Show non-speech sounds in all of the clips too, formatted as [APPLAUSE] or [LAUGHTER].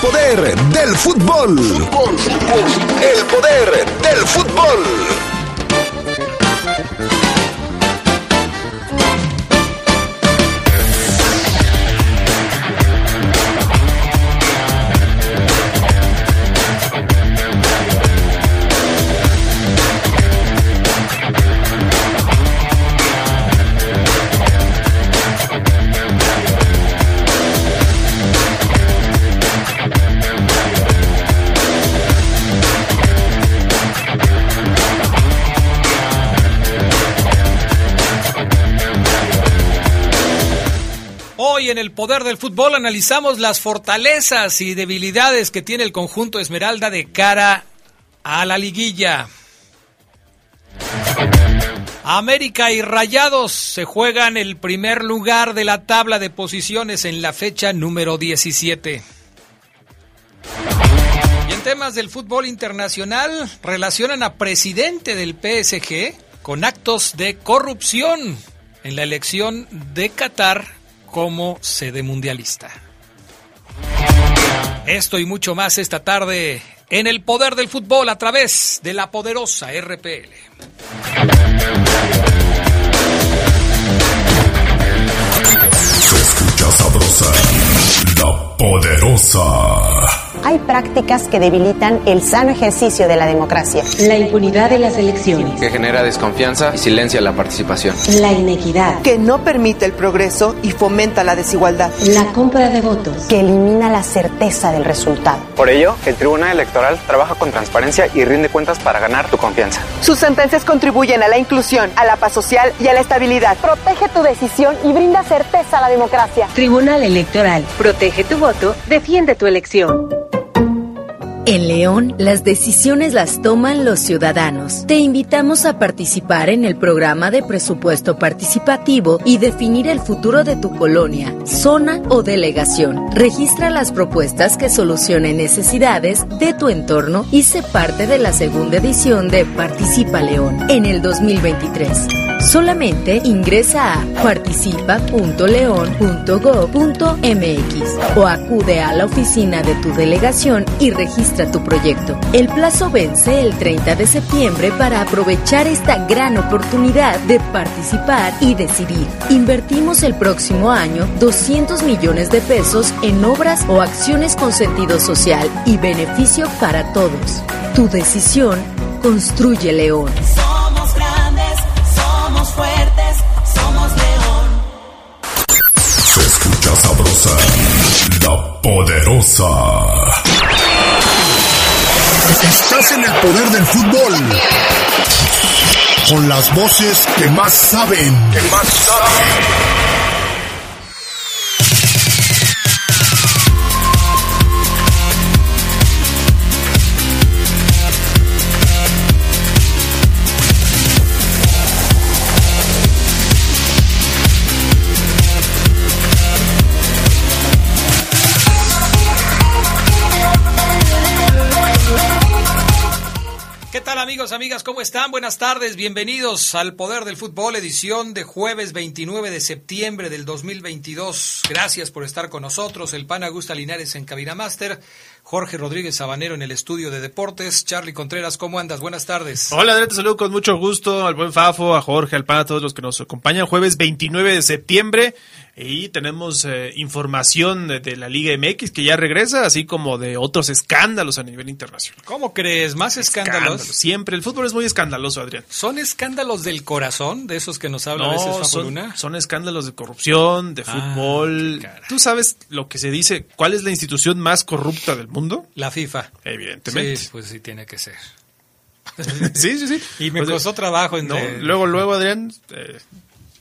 poder del fútbol. El poder del fútbol. Poder del Fútbol analizamos las fortalezas y debilidades que tiene el conjunto Esmeralda de cara a la liguilla. América y Rayados se juegan el primer lugar de la tabla de posiciones en la fecha número 17. Y en temas del fútbol internacional, relacionan a presidente del PSG con actos de corrupción en la elección de Qatar como sede mundialista. Esto y mucho más esta tarde en el poder del fútbol a través de la poderosa RPL. Se escucha sabrosa, la poderosa. Hay prácticas que debilitan el sano ejercicio de la democracia. La impunidad de las elecciones. Que genera desconfianza y silencia la participación. La inequidad. Que no permite el progreso y fomenta la desigualdad. La compra de votos. Que elimina la certeza del resultado. Por ello, el Tribunal Electoral trabaja con transparencia y rinde cuentas para ganar tu confianza. Sus sentencias contribuyen a la inclusión, a la paz social y a la estabilidad. Protege tu decisión y brinda certeza a la democracia. Tribunal Electoral. Protege tu voto, defiende tu elección. En León, las decisiones las toman los ciudadanos. Te invitamos a participar en el programa de presupuesto participativo y definir el futuro de tu colonia, zona o delegación. Registra las propuestas que solucionen necesidades de tu entorno y sé parte de la segunda edición de Participa León en el 2023. Solamente ingresa a participa.león.gov.mx o acude a la oficina de tu delegación y registra tu proyecto. El plazo vence el 30 de septiembre para aprovechar esta gran oportunidad de participar y decidir. Invertimos el próximo año 200 millones de pesos en obras o acciones con sentido social y beneficio para todos. Tu decisión construye León. La poderosa. Estás en el poder del fútbol. Con las voces que más saben. Que más saben. Amigos, amigas? ¿Cómo están? Buenas tardes, bienvenidos al Poder del Fútbol, edición de jueves 29 de septiembre del 2022. Gracias por estar con nosotros. El pan Augusta Linares en Cabina Master, Jorge Rodríguez Sabanero en el estudio de deportes, Charlie Contreras, ¿cómo andas? Buenas tardes. Hola, Adrián, te saludo con mucho gusto al buen Fafo, a Jorge, al pan, a todos los que nos acompañan. Jueves 29 de septiembre y tenemos eh, información de, de la Liga MX que ya regresa, así como de otros escándalos a nivel internacional. ¿Cómo crees? ¿Más escándalos? Siempre, el fútbol es muy escandaloso, Adrián. ¿Son escándalos del corazón, de esos que nos habla a veces No, son, son escándalos de corrupción, de Ah, fútbol. ¿Tú sabes lo que se dice? ¿Cuál es la institución más corrupta del mundo? La FIFA. Evidentemente. Sí, pues sí tiene que ser. [LAUGHS] Sí, sí, sí. [LAUGHS] Y me Pues, costó trabajo en No, luego, luego, Adrián, eh,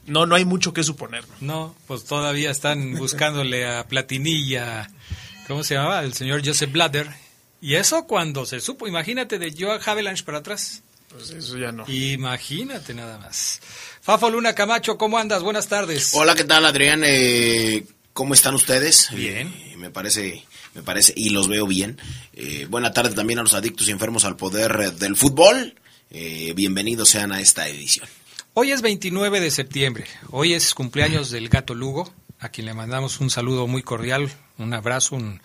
no, no hay mucho que suponer. ¿no? No, pues todavía están [LAUGHS] buscándole a Platinilla, ¿cómo se llamaba? El señor Joseph Blatter. Y eso cuando se supo, imagínate de Joe Havelange para atrás. Pues eso ya no. Imagínate nada más. Fafo Luna Camacho, ¿cómo andas? Buenas tardes. Hola, ¿qué tal, Adrián? Eh, ¿Cómo están ustedes? Bien. Eh, me parece, me parece, y los veo bien. Eh, buena tarde también a los adictos y enfermos al poder del fútbol. Eh, bienvenidos sean a esta edición. Hoy es 29 de septiembre. Hoy es cumpleaños del gato Lugo. a quien le mandamos un saludo muy cordial, un abrazo, un,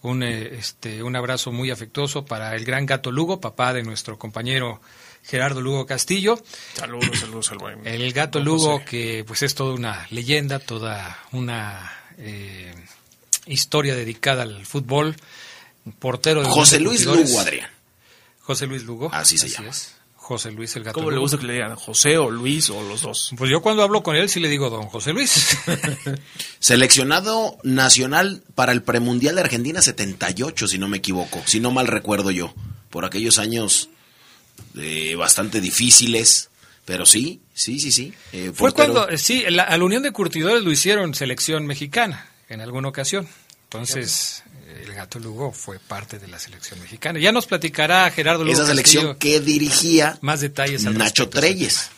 un, eh, este, un abrazo muy afectuoso para el gran gato Lugo, papá de nuestro compañero Gerardo Lugo Castillo. Saludos, saludos al buen. El gato Lugo, José. que pues es toda una leyenda, toda una eh, historia dedicada al fútbol. Portero de José Luis. Lugo, Adrián. José Luis Lugo. Así se llama. es. José Luis el gato ¿Cómo le gusta que le digan? ¿José o Luis o los dos? Pues yo cuando hablo con él sí le digo don José Luis. [LAUGHS] Seleccionado nacional para el premundial de Argentina 78, si no me equivoco, si no mal recuerdo yo, por aquellos años eh, bastante difíciles, pero sí, sí, sí, sí. eh, Fue portero- cuando, eh, sí, la, a la Unión de Curtidores lo hicieron selección mexicana en alguna ocasión. Entonces, gato Lugo fue parte de la selección mexicana. Ya nos platicará Gerardo Lugo esa selección Castillo que dirigía más detalles al Nacho. Treyes.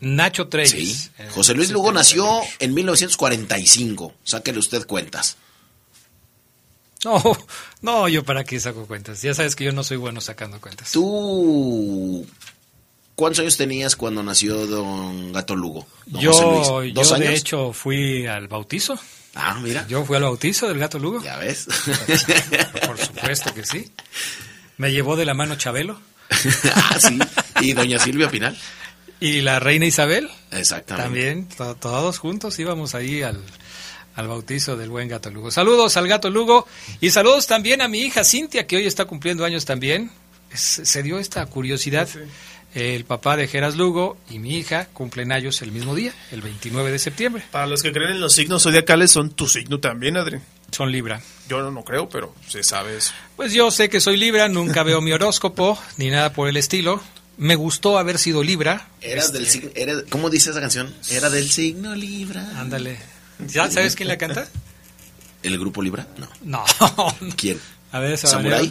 Nacho Treyes. Sí. José Luis Lugo nació en 1945. Sáquele usted cuentas. No, no, yo para qué saco cuentas. Ya sabes que yo no soy bueno sacando cuentas. ¿Tú cuántos años tenías cuando nació don Gato Lugo? Don yo, José Luis? ¿Dos yo años? de hecho fui al bautizo. Ah, mira. Yo fui al bautizo del gato Lugo. Ya ves. [LAUGHS] Por supuesto que sí. Me llevó de la mano Chabelo [LAUGHS] ah, sí. Y doña Silvia Pinal. y la reina Isabel. Exactamente. También, to- todos juntos íbamos ahí al, al bautizo del buen gato Lugo. Saludos al gato Lugo y saludos también a mi hija Cintia, que hoy está cumpliendo años también. Es- se dio esta curiosidad. El papá de Geras Lugo y mi hija cumplen años el mismo día, el 29 de septiembre. Para los que creen en los signos zodiacales, son tu signo también, Adri. Son Libra. Yo no, no creo, pero se sabe eso. Pues yo sé que soy Libra, nunca veo mi horóscopo [LAUGHS] ni nada por el estilo. Me gustó haber sido Libra. Eras del signo. era- ¿Cómo dice esa canción? Era del signo Libra. Ándale. ¿Ya sabes quién la canta? ¿El grupo Libra? No. No. ¿Quién? [LAUGHS] A ver, ¿Samurai?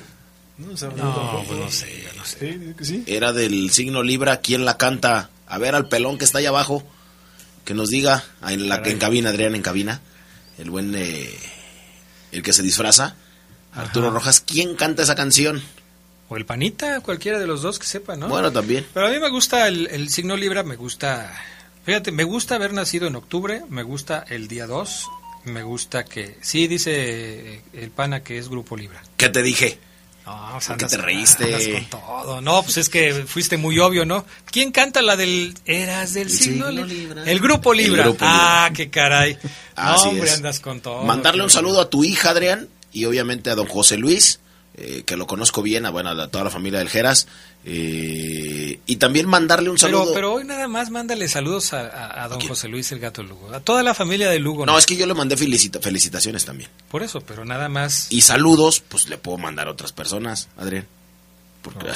No, o sea, No, pues no sé, yo no sé. Sí, sí. Era del signo Libra. ¿Quién la canta? A ver, al pelón que está allá abajo. Que nos diga. ah, En la en cabina, Adrián, en cabina. El buen. eh, el que se disfraza. Arturo Rojas. ¿Quién canta esa canción? O el panita, cualquiera de los dos que sepa, ¿no? Bueno, también. Pero a mí me gusta el, el signo Libra, me gusta... Fíjate, me gusta haber nacido en octubre, me gusta el día 2, me gusta que... Sí, dice el pana que es grupo Libra. ¿Qué te dije? No, pues ¿Por qué andas- te reíste? andas con todo. No, pues es que fuiste muy obvio, ¿no? ¿Quién canta la del... Eras del El signo, signo Li- Libra. El grupo El Libra. grupo ah, qué caray. No, Así hombre, es. andas con todo. Mandarle un saludo a tu hija, Adrián, y obviamente a don José Luis, eh, que lo conozco bien, a, bueno, a toda la familia del Geras. eh, y también mandarle un saludo. pero hoy nada más mándale saludos a, a- a don José Luis el Gato Lugo, a toda la familia de Lugo. No, es que yo le mandé felicita- felicitaciones también. Por eso, pero nada más. Y saludos, pues le puedo mandar a otras personas, Adrián. Porque. Bueno,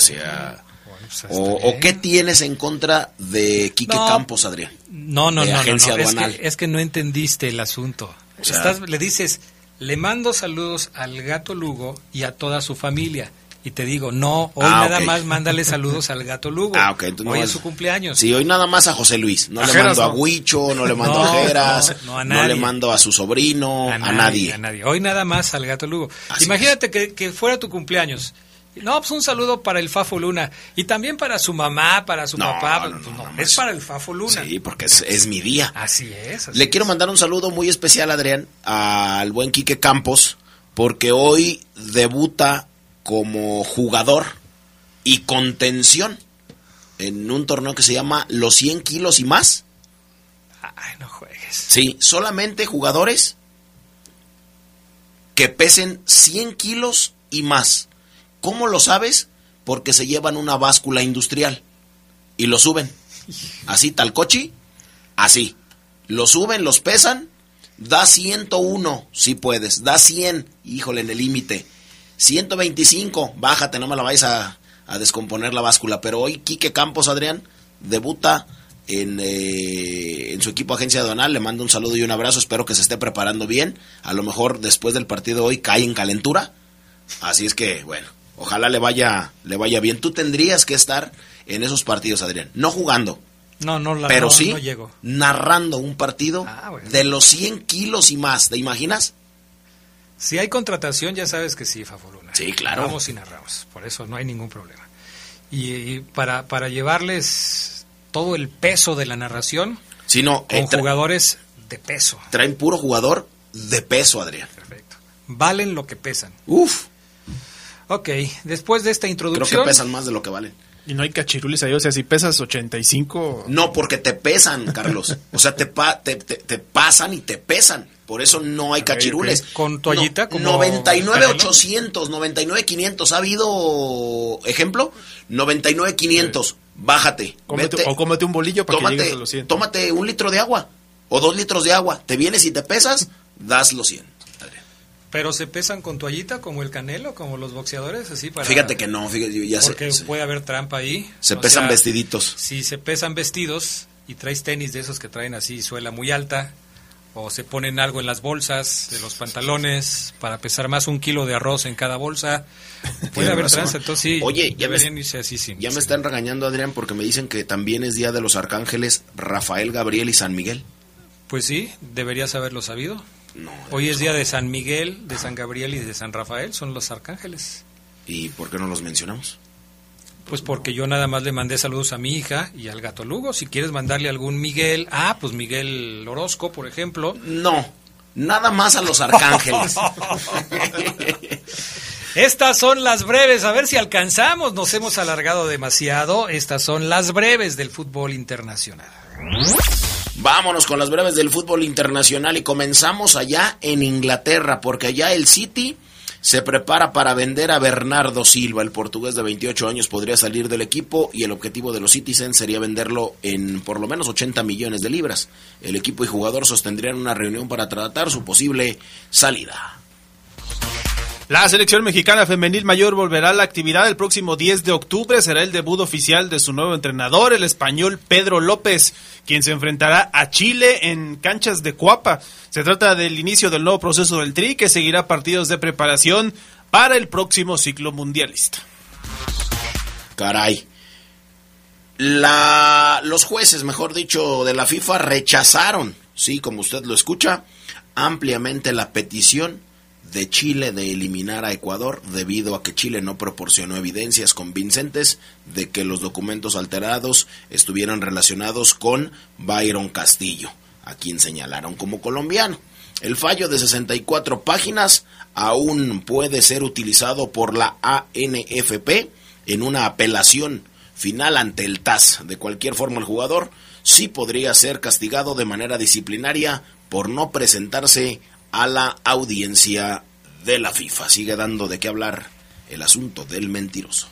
pues, O, qué tienes en contra de Quique No. Campos, Adrián? No, no, de no, no, agencia no, Es, que, es que no entendiste el asunto. O sea- Estás- le dices, le mando saludos al Gato Lugo y a toda su familia. Y te digo, no, hoy Ah, nada más mándale [LAUGHS] saludos al Gato Lugo. Ah, ok, entonces no hoy es- es su cumpleaños. Sí, hoy nada más a José Luis. No A le mando a no. Huicho, no le mando No, a Geras, no, no, a no nadie. le mando a su sobrino, a, nadie. A nadie. Hoy nada más al Gato Lugo. Así Imagínate que, que fuera tu cumpleaños. No, pues un saludo para el Fafo Luna. Y también para su mamá, para su No, papá. no, Pues no, es para el Fafo Luna. Sí, porque es, es mi día. Así es. así Le quiero mandar un saludo muy especial, Adrián, al buen Quique Campos, porque hoy debuta como jugador y contención en un torneo que se llama Los 100 kilos y más. Ay, no juegues. Sí, solamente jugadores que pesen 100 kilos y más. ¿Cómo lo sabes? Porque se llevan una báscula industrial y lo suben. Así, tal cochi, así. Lo suben, los pesan, da 101, si puedes, da 100, híjole, en el límite. 125, bájate, no me la vais a, a descomponer la báscula. Pero hoy Quique Campos, Adrián, debuta en, eh, en su equipo agencia aduanal. Le mando un saludo y un abrazo. Espero que se esté preparando bien. A lo mejor después del partido hoy cae en calentura. Así es que, bueno, ojalá le vaya, le vaya bien. Tú tendrías que estar en esos partidos, Adrián. No jugando, No, no, la, pero no, sí no llego. narrando un partido Ah, bueno. de los 100 kilos y más. ¿Te imaginas? Si hay contratación, ya sabes que sí, Fafo Luna. Sí, claro. Vamos y narramos. Por eso no hay ningún problema. Y, y para, para llevarles todo el peso de la narración Si no, con eh, jugadores de peso. Traen puro jugador de peso, Adrián. Perfecto. Valen lo que pesan. Uf. Ok, después de esta Creo introducción... que pesan más de lo que valen. Y no hay cachirules ahí, o sea, si pesas 85... No, porque te pesan, Carlos. O sea, te, pa- te, te- te pasan y te pesan. Por eso no hay cachirules. ¿Con toallita, No, como 99 Canelo? 800, 99 500. ¿Ha habido ejemplo? 99 500. Bájate. Cómete- vete, o cómete un bolillo para que tómate, llegues a los 100. tómate un litro de agua o dos litros de agua. Te vienes y te pesas, das los 100. Pero se pesan con toallita como el canelo, como los boxeadores, así para... Fíjate que no, fíjate, ya. Porque puede haber trampa ahí. Se O pesan sea, vestiditos. Si se pesan vestidos y traes tenis de esos que traen así suela muy alta, o se ponen algo en las bolsas de los pantalones para pesar más un kilo de arroz en cada bolsa, puede haber tranza. Entonces sí, Oye, ya me- así Ya me están regañando, Adrián, porque me dicen que también es Día de los Arcángeles Rafael, Gabriel y San Miguel. Pues sí, deberías haberlo sabido. No. Hoy es día de San Miguel, de San Gabriel y de San Rafael, son los arcángeles. ¿Y por qué no los mencionamos? Pues porque yo nada más le mandé saludos a mi hija y al gato Lugo. Si quieres mandarle algún Miguel, ah, pues Miguel Orozco, por ejemplo. No, nada más a los arcángeles. [LAUGHS] Estas son las breves, a ver si alcanzamos. Nos hemos alargado demasiado. Estas son las breves del fútbol internacional. Vámonos con las breves del fútbol internacional y comenzamos allá en Inglaterra, porque allá el City se prepara para vender a Bernardo Silva. El portugués de 28 años podría salir del equipo y el objetivo de los Citizens sería venderlo en por lo menos 80 millones de libras. El equipo y jugador sostendrían una reunión para tratar su posible salida. La selección mexicana femenil mayor volverá a la actividad el próximo 10 de octubre. Será el debut oficial de su nuevo entrenador, el español Pedro López, quien se enfrentará a Chile en canchas de Cuapa. Se trata del inicio del nuevo proceso del Tri, que seguirá partidos de preparación para el próximo ciclo mundialista. Caray. La, los jueces, mejor dicho, de la FIFA rechazaron, sí, como usted lo escucha, ampliamente la petición de Chile de eliminar a Ecuador debido a que Chile no proporcionó evidencias convincentes de que los documentos alterados estuvieran relacionados con Byron Castillo, a quien señalaron como colombiano. El fallo de 64 páginas aún puede ser utilizado por la ANFP en una apelación final ante el TAS. De cualquier forma, el jugador sí podría ser castigado de manera disciplinaria por no presentarse a la audiencia de la FIFA. Sigue dando de qué hablar el asunto del mentiroso.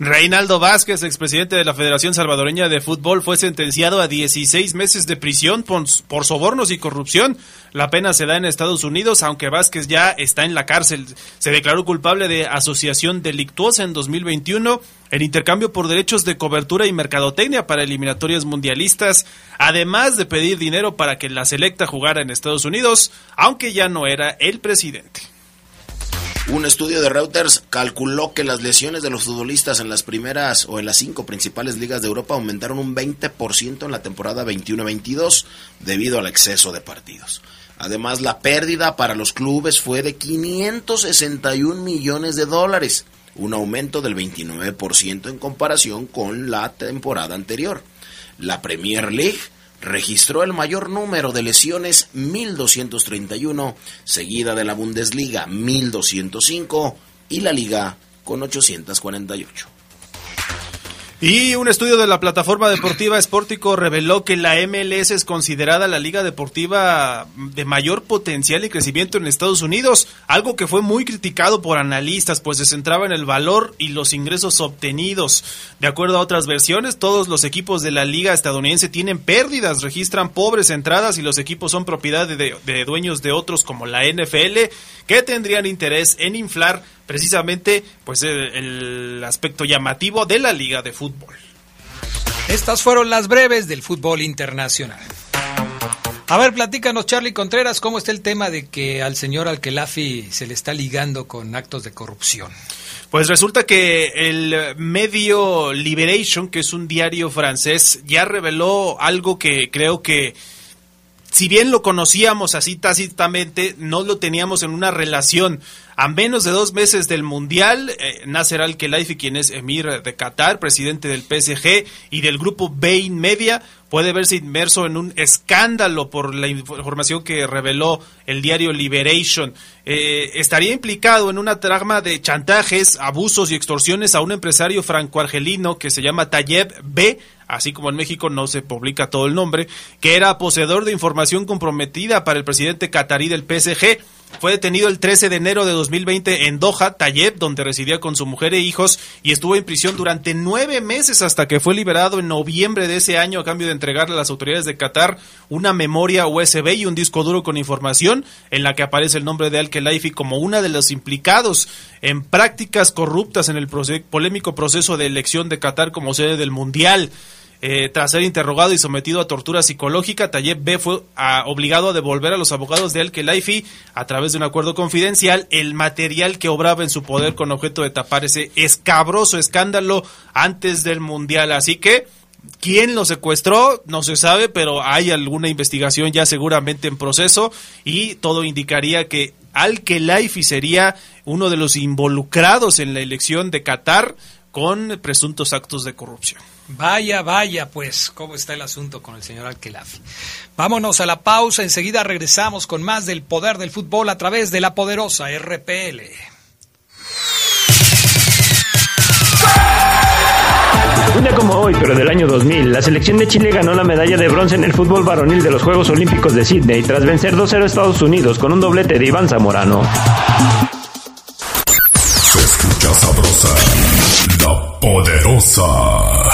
Reinaldo Vázquez, expresidente de la Federación Salvadoreña de Fútbol, fue sentenciado a 16 meses de prisión por, sobornos y corrupción. La pena se da en Estados Unidos, aunque Vázquez ya está en la cárcel. Se declaró culpable de asociación delictuosa en 2021 en intercambio por derechos de cobertura y mercadotecnia para eliminatorias mundialistas, además de pedir dinero para que la selecta jugara en Estados Unidos, aunque ya no era el presidente. Un estudio de Reuters calculó que las lesiones de los futbolistas en las primeras o en las cinco principales ligas de Europa aumentaron un 20% en la temporada 21-22 debido al exceso de partidos. Además, la pérdida para los clubes fue de 561 millones de dólares, un aumento del 29% en comparación con la temporada anterior. La Premier League registró el mayor número de lesiones, 1.231, seguida de la Bundesliga, 1.205, y la Liga con 848. Y un estudio de la plataforma deportiva Sportico reveló que la MLS es considerada la liga deportiva de mayor potencial y crecimiento en Estados Unidos, algo que fue muy criticado por analistas, pues se centraba en el valor y los ingresos obtenidos. De acuerdo a otras versiones, todos los equipos de la liga estadounidense tienen pérdidas, registran pobres entradas y los equipos son propiedad de, de, de dueños de otros como la NFL, que tendrían interés en inflar precisamente pues el, el, aspecto llamativo de la liga de fútbol. Estas fueron las breves del fútbol internacional. A ver, platícanos Charlie Contreras, ¿cómo está el tema de que al señor Alquelafi se le está ligando con actos de corrupción? Pues resulta que el medio Liberation, que es un diario francés, ya reveló algo que creo que si bien lo conocíamos así tácitamente, no lo teníamos en una relación. A menos de dos meses del Mundial, eh, Nasser Al-Khelaifi, quien es emir de Qatar, presidente del PSG y del grupo Bain Media, puede verse inmerso en un escándalo por la información que reveló el diario Liberation. Eh, estaría implicado en una trama de chantajes, abusos y extorsiones a un empresario franco-argelino que se llama Tayeb B., así como en México no se publica todo el nombre, que era poseedor de información comprometida para el presidente catarí del PSG. Fue detenido el 13 de enero de 2020 en Doha, Tayeb, donde residía con su mujer e hijos y estuvo en prisión durante nueve meses hasta que fue liberado en noviembre de ese año a cambio de entregarle a las autoridades de Qatar una memoria USB y un disco duro con información en la que aparece el nombre de Al-Khelaifi como una de los implicados en prácticas corruptas en el polémico proceso de elección de Qatar como sede del Mundial. Eh, tras ser interrogado y sometido a tortura psicológica, Tayeb B fue ah, obligado a devolver a los abogados de Al-Khelaifi, a través de un acuerdo confidencial, el material que obraba en su poder con objeto de tapar ese escabroso escándalo antes del Mundial. Así que, ¿Quién lo secuestró? No se sabe, pero hay alguna investigación ya seguramente en proceso y todo indicaría que Al-Khelaifi sería uno de los involucrados en la elección de Qatar con presuntos actos de corrupción. Vaya, vaya, pues, ¿cómo está el asunto con el señor Alquelafi? Vámonos a la pausa, enseguida regresamos con más del poder del fútbol a través de la poderosa RPL. Un día como hoy, pero del año 2000, la selección de Chile ganó la medalla de bronce en el fútbol varonil de los Juegos Olímpicos de Sydney tras vencer 2-0 a Estados Unidos con un doblete de Iván Zamorano. Se escucha sabrosa, la poderosa.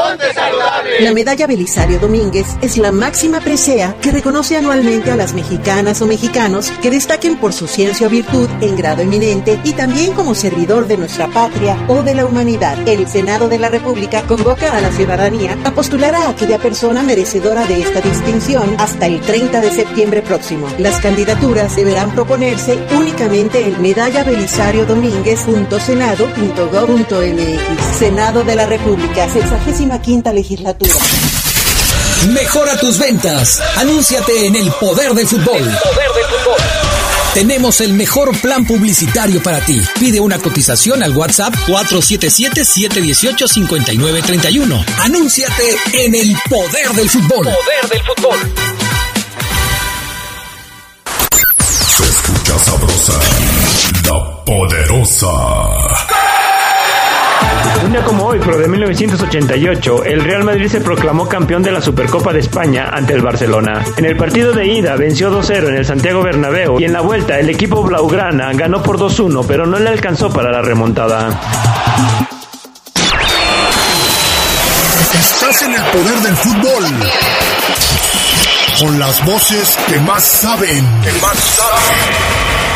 ponte saludable. La medalla Belisario Domínguez es la máxima presea que reconoce anualmente a las mexicanas o mexicanos que destaquen por su ciencia o virtud en grado eminente y también como servidor de nuestra patria o de la humanidad. El Senado de la República convoca a la ciudadanía a postular a aquella persona merecedora de esta distinción hasta el 30 de septiembre próximo. Las candidaturas deberán proponerse únicamente en medallabelisariodomínguez.senado.gov.mx. Senado de la República, 65 legislatura. Mejora tus ventas. Anúnciate en el poder del fútbol. poder del fútbol. Tenemos el mejor plan publicitario para ti. Pide una cotización al WhatsApp 477-718-5931. Anúnciate en el poder del fútbol. Poder del fútbol. Se escucha sabrosa, la poderosa. Día como hoy, pero de 1988, el Real Madrid se proclamó campeón de la Supercopa de España ante el Barcelona. En el partido de ida venció 2-0 en el Santiago Bernabéu y en la vuelta el equipo blaugrana ganó por 2-1, pero no le alcanzó para la remontada. Estás en el poder del fútbol. Con las voces que más saben. Que más saben.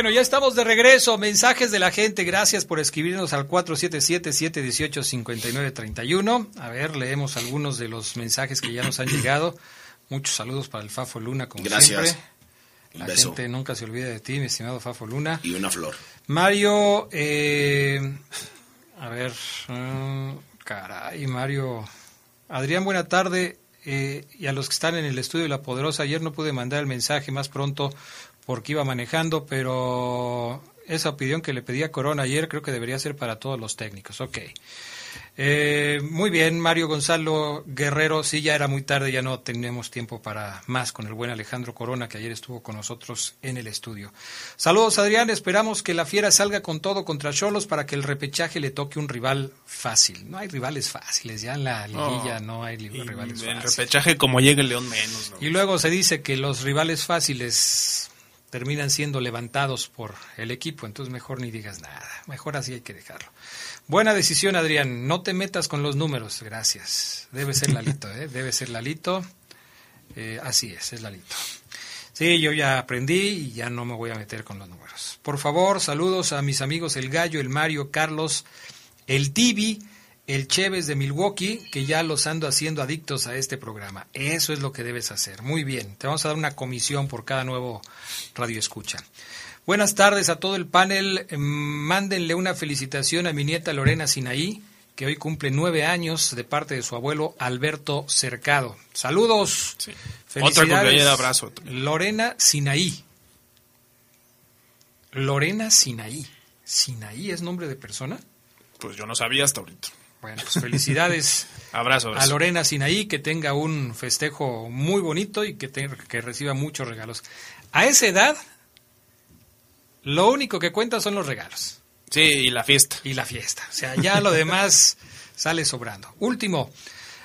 Bueno, ya estamos de regreso. Mensajes de la gente. Gracias por escribirnos al 477-718-5931. A ver, leemos algunos de los mensajes que ya nos han [CLEARS THROAT] llegado. Muchos saludos para el Fafo Luna, como Gracias. siempre. La beso. gente nunca se olvida de ti, mi estimado Fafo Luna. Y una flor. Mario, eh, a ver, mm, caray, Mario. Adrián, buena tarde. eh, y a los que están en el estudio de La Poderosa, ayer no pude mandar el mensaje más pronto porque iba manejando, pero esa opinión que le pedí a Corona ayer creo que debería ser para todos los técnicos. Ok. Eh, muy bien, Mario Gonzalo Guerrero. Sí, ya era muy tarde, ya no tenemos tiempo para más con el buen Alejandro Corona, que ayer estuvo con nosotros en el estudio. Saludos, Adrián. Esperamos que la fiera salga con todo contra Cholos para que el repechaje le toque un rival fácil. No hay rivales fáciles, ya en la liguilla no, hay rivales fáciles. El repechaje, como llega el León, menos. Y luego se dice que los rivales fáciles terminan siendo levantados por el equipo, entonces mejor ni digas nada, mejor así hay que dejarlo. Buena decisión, Adrián. No te metas con los números. Gracias. Debe ser Lalito, ¿eh? [LAUGHS] Debe ser Lalito. Eh, así es, es Lalito. Sí, yo ya aprendí y ya no me voy a meter con los números. Por favor, saludos a mis amigos El Gallo, el Mario, Carlos, el Tibi, el Cheves de Milwaukee, que ya los ando haciendo adictos a este programa. Eso es lo que debes hacer. Muy bien. Te vamos a dar una comisión por cada nuevo radio escucha. Buenas tardes a todo el panel. Em, mándenle una felicitación a mi nieta Lorena Sinaí, que hoy cumple nueve años de parte de su abuelo Alberto Cercado. Saludos. Sí. Felicidades. Otra abrazo. Lorena Sinaí. Lorena Sinaí. ¿Sinaí es nombre de persona? Pues yo no sabía hasta ahorita. Bueno, pues felicidades [LAUGHS] abrazo, abrazo, a Lorena Sinaí, que tenga un festejo muy bonito y que, que reciba muchos regalos. A esa edad, lo único que cuenta son los regalos. Sí, y la fiesta. Y la fiesta. O sea, ya lo demás [LAUGHS] sale sobrando. Último.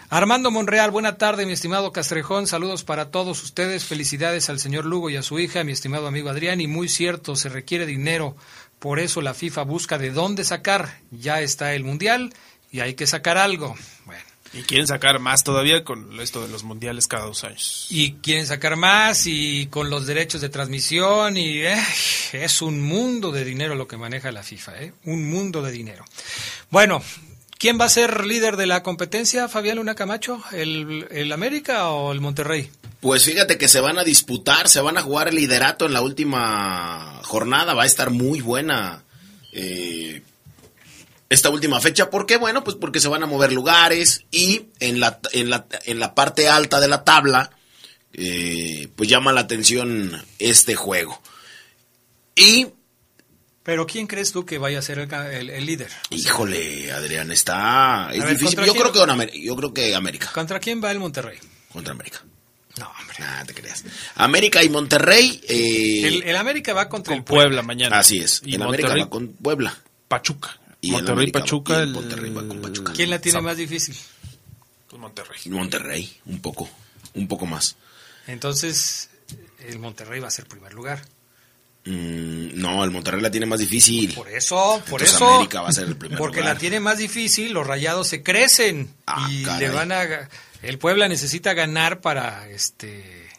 Armando Monreal, buena tarde, mi estimado Castrejón. Saludos para todos ustedes. Felicidades al señor Lugo y a su hija, mi estimado amigo Adrián. Y muy cierto, se requiere dinero. Por eso la FIFA busca de dónde sacar. Ya está el Mundial y hay que sacar algo. Bueno. Y quieren sacar más todavía con esto de los mundiales cada dos años. Y quieren sacar más y con los derechos de transmisión y eh, es un mundo de dinero lo que maneja la FIFA, ¿eh? un mundo de dinero. Bueno, ¿quién va a ser líder de la competencia, Fabián Luna Camacho? ¿El, el América o el Monterrey? Pues fíjate que se van a disputar, se van a jugar el liderato en la última jornada, va a estar muy buena. Eh, esta última fecha. ¿Por qué? Bueno, pues porque se van a mover lugares y en la, en la, en la parte alta de la tabla, eh, pues llama la atención este juego. Y... Pero ¿quién crees tú que vaya a ser el, líder? Híjole, Adrián, está... Es difícil. Yo creo, que yo creo que América. ¿Contra quién va el Monterrey? Contra América. No, hombre. Nada, te creas. América y Monterrey. Eh, el, América va contra el Puebla, mañana. Así es. Y el América va con Puebla. Pachuca. Y Monterrey, Pachuca, el... Monterrey va con Pachuca. ¿Quién la tiene más difícil? Pues Monterrey. Monterrey, un poco, un poco más. Entonces, el Monterrey va a ser primer lugar. Mm, no, el Monterrey la tiene más difícil. Por eso, por Entonces eso. América va a ser el primer Porque lugar. la tiene más difícil, los rayados se crecen Ah, y caray. le van a el Puebla necesita ganar para este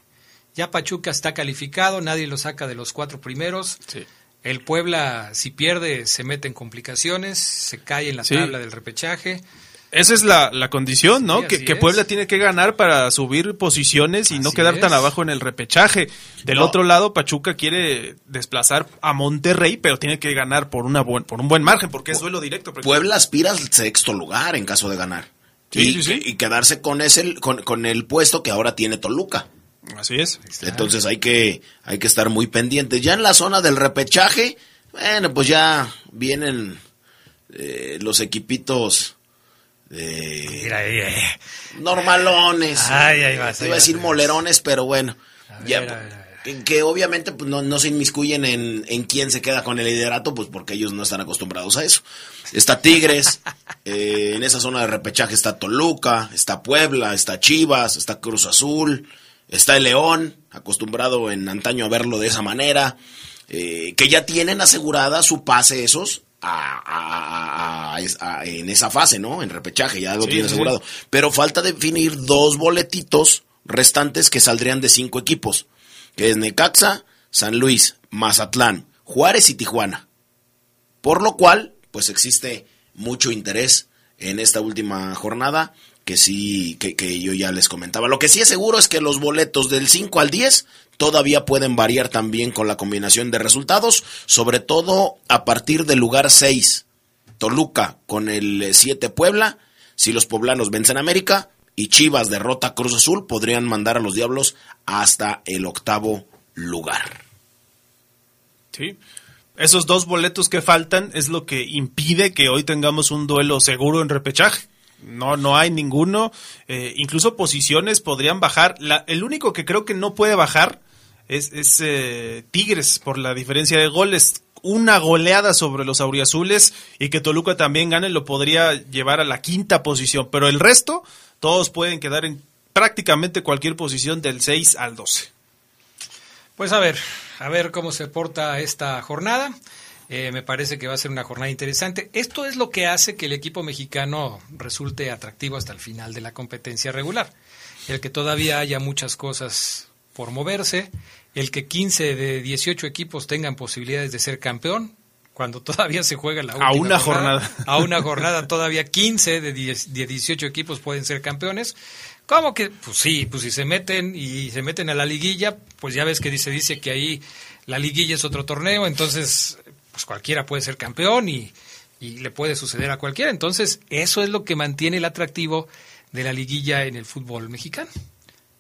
ya Pachuca está calificado, nadie lo saca de los cuatro primeros. Sí. El Puebla si pierde se mete en complicaciones, se cae en la Sí. tabla del repechaje. Esa es la, la condición, ¿no? Sí, que, es. Puebla tiene que ganar para subir posiciones y no quedar tan abajo en el repechaje. Del No. otro lado, Pachuca quiere desplazar a Monterrey, pero tiene que ganar por una buen, por un buen margen, porque es duelo directo. Puebla aspira al sexto lugar en caso de ganar. Sí, y, sí, sí. y quedarse con ese con, con el puesto que ahora tiene Toluca. Así es. Entonces hay que hay que estar muy pendientes. Ya en la zona del repechaje, bueno, pues ya vienen eh, los equipitos eh, Mira ahí, eh. normalones. Ay, vas, Iba a decir vas. molerones, pero bueno. ver, ya, a ver, a ver. Que, que obviamente pues, no, no se inmiscuyen en, en quién se queda con el liderato, pues porque ellos no están acostumbrados a eso. Está Tigres, [LAUGHS] eh, en esa zona de repechaje está Toluca, está Puebla, está Chivas, está Cruz Azul, está el León, acostumbrado en antaño a verlo de esa manera, eh, que ya tienen asegurada su pase esos a- en esa fase, ¿no? En repechaje, ya lo Sí, tienen sí, asegurado. Pero falta definir dos boletitos restantes que saldrían de cinco equipos, que es Necaxa, San Luis, Mazatlán, Juárez y Tijuana. Por lo cual, pues existe mucho interés en esta última jornada, que sí, que, que yo ya les comentaba. Lo que sí es seguro es que los boletos del 5 al 10 todavía pueden variar también con la combinación de resultados, sobre todo a partir del lugar 6. Toluca con el 7 Puebla, si los poblanos vencen América y Chivas derrota Cruz Azul, podrían mandar a los Diablos hasta el octavo lugar. Sí. Esos dos boletos que faltan es lo que impide que hoy tengamos un duelo seguro en repechaje. No, no hay ninguno. Eh, incluso posiciones podrían bajar. La, el único que creo que no puede bajar es, eh, Tigres por la diferencia de goles. Una goleada sobre los auriazules y que Toluca también gane lo podría llevar a la quinta posición. Pero el resto, todos pueden quedar en prácticamente cualquier posición del 6 al 12. Pues a ver, a ver cómo se porta esta jornada. Eh, me parece que va a ser una jornada interesante. Esto es lo que hace que el equipo mexicano resulte atractivo hasta el final de la competencia regular. El que todavía haya muchas cosas por moverse, el que 15 de 18 equipos tengan posibilidades de ser campeón, cuando todavía se juega la última a una jornada, A una jornada todavía 15 de, 10, de 18 equipos pueden ser campeones. ¿Cómo que? Pues sí, pues si se meten y se meten a la liguilla, pues ya ves que dice, dice que ahí la liguilla es otro torneo, entonces pues cualquiera puede ser campeón y, le puede suceder a cualquiera. Entonces, eso es lo que mantiene el atractivo de la liguilla en el fútbol mexicano.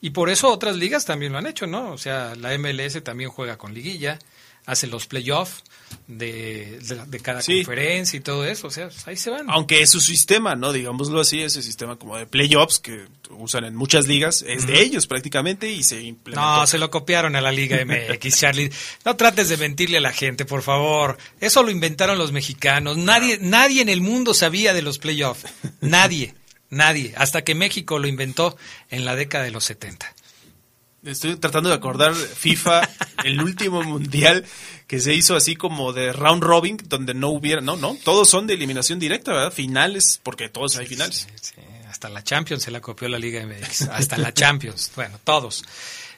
Y por eso otras ligas también lo han hecho, ¿no? O sea, la MLS también juega con liguilla, hace los playoffs de, de, de, cada sí. conferencia y todo eso, o sea, ahí se van. Aunque es su sistema, ¿no? Digámoslo así, ese sistema como de playoffs que usan en muchas ligas, es de ellos prácticamente y se implementó. No, se lo copiaron a la Liga MX, [LAUGHS] Charlie. No trates de mentirle a la gente, por favor. Eso lo inventaron los mexicanos. Nadie, nadie en el mundo sabía de los playoffs. Nadie, [LAUGHS] nadie. Hasta que México lo inventó en la década de los 70. Estoy tratando de acordar FIFA, [LAUGHS] el último mundial que se hizo así como de round robin, donde no hubiera, no, no, todos son de eliminación directa, ¿verdad? Finales, porque todos hay finales. Sí, sí, hasta la Champions se la copió la Liga MX, hasta la Champions, bueno, todos.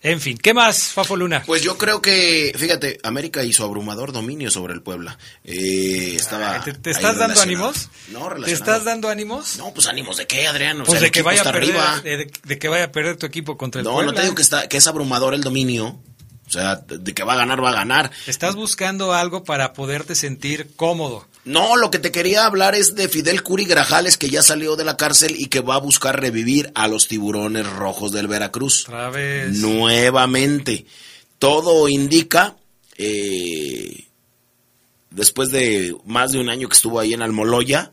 En fin, ¿qué más, Fafo Luna? Pues yo creo que, fíjate, América hizo abrumador dominio sobre el Puebla. Eh, estaba ¿Te, te estás dando ánimos? No, ¿Te estás dando ánimos? No, pues ánimos de qué, Adrián. O pues sea, de que vaya a perder, de, de, que vaya a perder tu equipo contra el no, Puebla. No, no te digo que, está, que es abrumador el dominio. O sea, de que va a ganar, va a ganar. Estás buscando algo para poderte sentir cómodo. No, lo que te quería hablar es de Fidel Curi Grajales, que ya salió de la cárcel y que va a buscar revivir a los tiburones rojos del Veracruz. Otra vez. Nuevamente. Todo indica, eh, después de más de un año que estuvo ahí en Almoloya,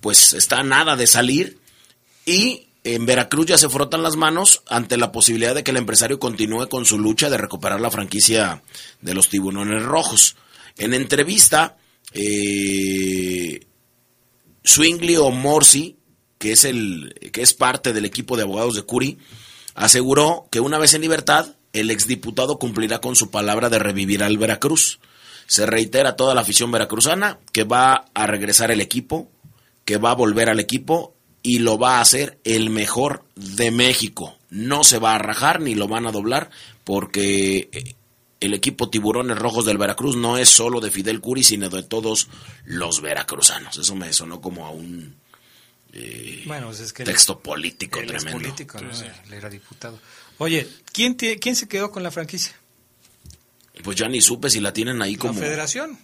pues está nada de salir y en Veracruz ya se frotan las manos ante la posibilidad de que el empresario continúe con su lucha de recuperar la franquicia de los tiburones rojos. En entrevista, eh, o Morsi, que es, el, que es parte del equipo de abogados de Curi, aseguró que una vez en libertad, el exdiputado cumplirá con su palabra de revivir al Veracruz. Se reitera toda la afición veracruzana que va a regresar el equipo, que va a volver al equipo y lo va a hacer el mejor de México. No se va a rajar ni lo van a doblar porque el equipo Tiburones Rojos del Veracruz no es solo de Fidel Curi, sino de todos los veracruzanos. Eso me sonó como a un eh, bueno, pues es que texto él, político él tremendo. Es político, ¿no? Él era diputado. Oye, ¿quién, te, ¿quién se quedó con la franquicia? Pues ya ni supe si la tienen ahí como... La federación.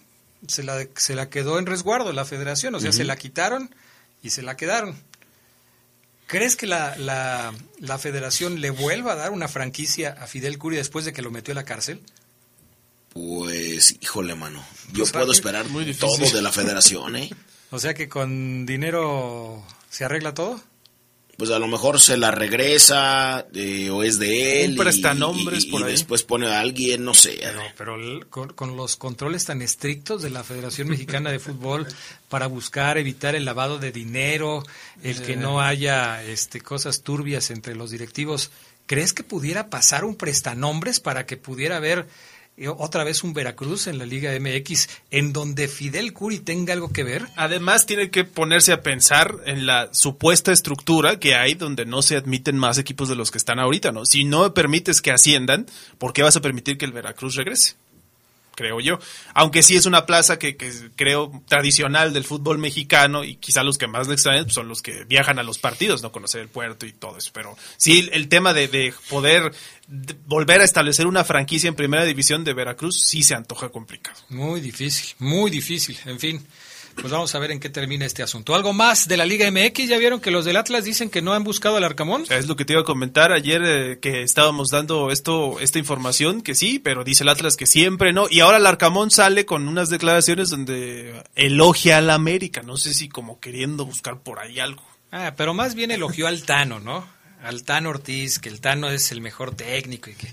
Se la, se la quedó en resguardo la federación, o sea, uh -huh. se la quitaron y se la quedaron. ¿Crees que la, la, la, federación le vuelva a dar una franquicia a Fidel Curi después de que lo metió a la cárcel? Pues, híjole, mano. Yo pues puedo esperar todo de la federación, ¿eh? [LAUGHS] O sea que con dinero se arregla todo. Pues a lo mejor se la regresa eh, o es de él. Un prestanombres y, y, por y ahí. después pone a alguien, no sé. Pero, pero con, con, los controles tan estrictos de la Federación Mexicana de Fútbol [LAUGHS] para buscar evitar el lavado de dinero, el que no haya este, cosas turbias entre los directivos, ¿crees que pudiera pasar un prestanombres para que pudiera haber otra vez un Veracruz en la Liga MX en donde Fidel Curi tenga algo que ver. Además tiene que ponerse a pensar en la supuesta estructura que hay donde no se admiten más equipos de los que están ahorita, ¿no? Si no permites que asciendan, ¿por qué vas a permitir que el Veracruz regrese? creo yo. Aunque sí es una plaza que, creo tradicional del fútbol mexicano y quizá los que más le extrañan pues, son los que viajan a los partidos, no conocer el puerto y todo eso. Pero sí, el tema de, de poder de volver a establecer una franquicia en primera división de Veracruz sí se antoja complicado. Muy difícil, muy difícil, en fin. Pues vamos a ver en qué termina este asunto. ¿Algo más de la Liga MX? ¿Ya vieron que los del Atlas dicen que no han buscado al Arcamón? Es lo que te iba a comentar ayer eh, que estábamos dando esto, esta información, que sí, pero dice el Atlas que siempre no. Y ahora el Arcamón sale con unas declaraciones donde elogia a la América. No sé si como queriendo buscar por ahí algo. Ah, pero más bien elogió al Tano, ¿no? Al Tano Ortiz, que el Tano es el mejor técnico y que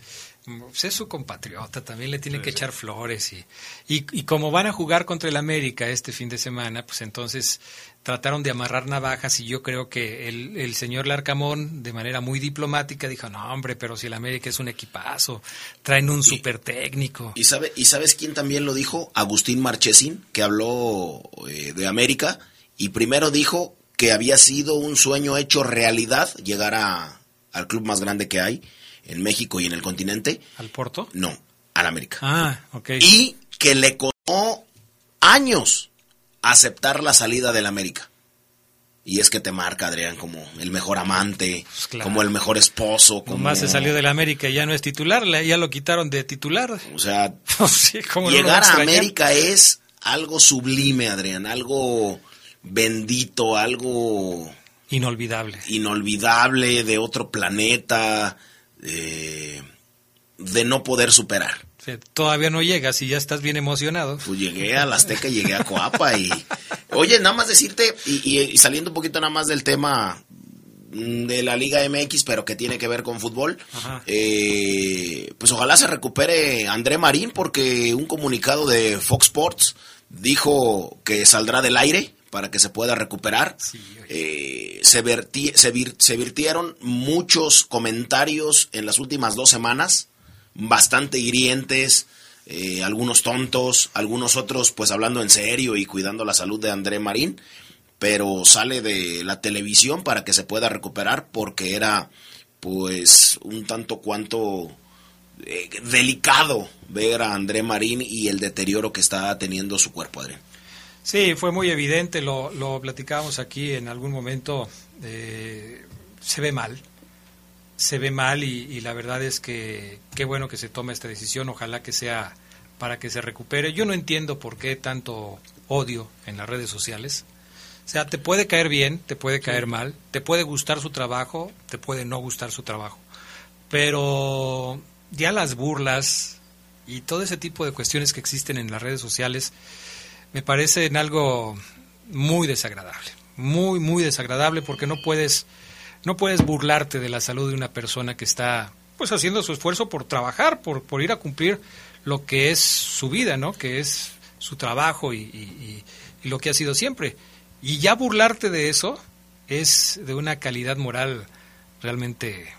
pues, es su compatriota, también le tiene que echar flores y, y, como van a jugar contra el América este fin de semana, pues entonces trataron de amarrar navajas y yo creo que el, el señor Larcamón de manera muy diplomática dijo, no hombre, pero si el América es un equipazo, traen un super técnico. ¿Y, sabe, ¿Y sabes quién también lo dijo? Agustín Marchesín, que habló eh, de América y primero dijo que había sido un sueño hecho realidad llegar a, al club más grande que hay en México y en el continente. ¿Al Porto? No, al América. Ah, ok. Y que le costó años aceptar la salida del América. Y es que te marca, Adrián, como el mejor amante, pues como el mejor esposo. Como... más se salió del América y ya no es titular, ya lo quitaron de titular. O sea, [LAUGHS] llegar a América es algo sublime, Adrián, algo bendito, algo... Inolvidable. Inolvidable, de otro planeta, eh, de no poder superar. todavía no llegas y ya estás bien emocionado. Pues llegué a la Azteca, llegué a Coapa y... Oye, nada más decirte, y, saliendo un poquito nada más del tema de la Liga MX, pero que tiene que ver con fútbol, eh, pues ojalá se recupere André Marín porque un comunicado de Fox Sports dijo que saldrá del aire para que se pueda recuperar. Eh, se, se, virtieron muchos comentarios en las últimas dos semanas, bastante hirientes, eh, algunos tontos, algunos otros pues hablando en serio y cuidando la salud de André Marín, pero sale de la televisión para que se pueda recuperar porque era pues un tanto cuanto eh, delicado ver a André Marín y el deterioro que está teniendo su cuerpo, Adrián. Sí, fue muy evidente, lo, lo platicábamos aquí en algún momento, eh, se ve mal, se ve mal y, la verdad es que qué bueno que se tome esta decisión, ojalá que sea para que se recupere. Yo no entiendo por qué tanto odio en las redes sociales. O sea, te puede caer bien, te puede caer mal, te puede gustar su trabajo, te puede no gustar su trabajo. Pero ya las burlas y todo ese tipo de cuestiones que existen en las redes sociales, me parece en algo muy desagradable, muy, muy desagradable porque no puedes, no puedes burlarte de la salud de una persona que está pues haciendo su esfuerzo por trabajar, por, por ir a cumplir lo que es su vida, ¿no? Que es su trabajo y, y lo que ha sido siempre. Y ya burlarte de eso es de una calidad moral realmente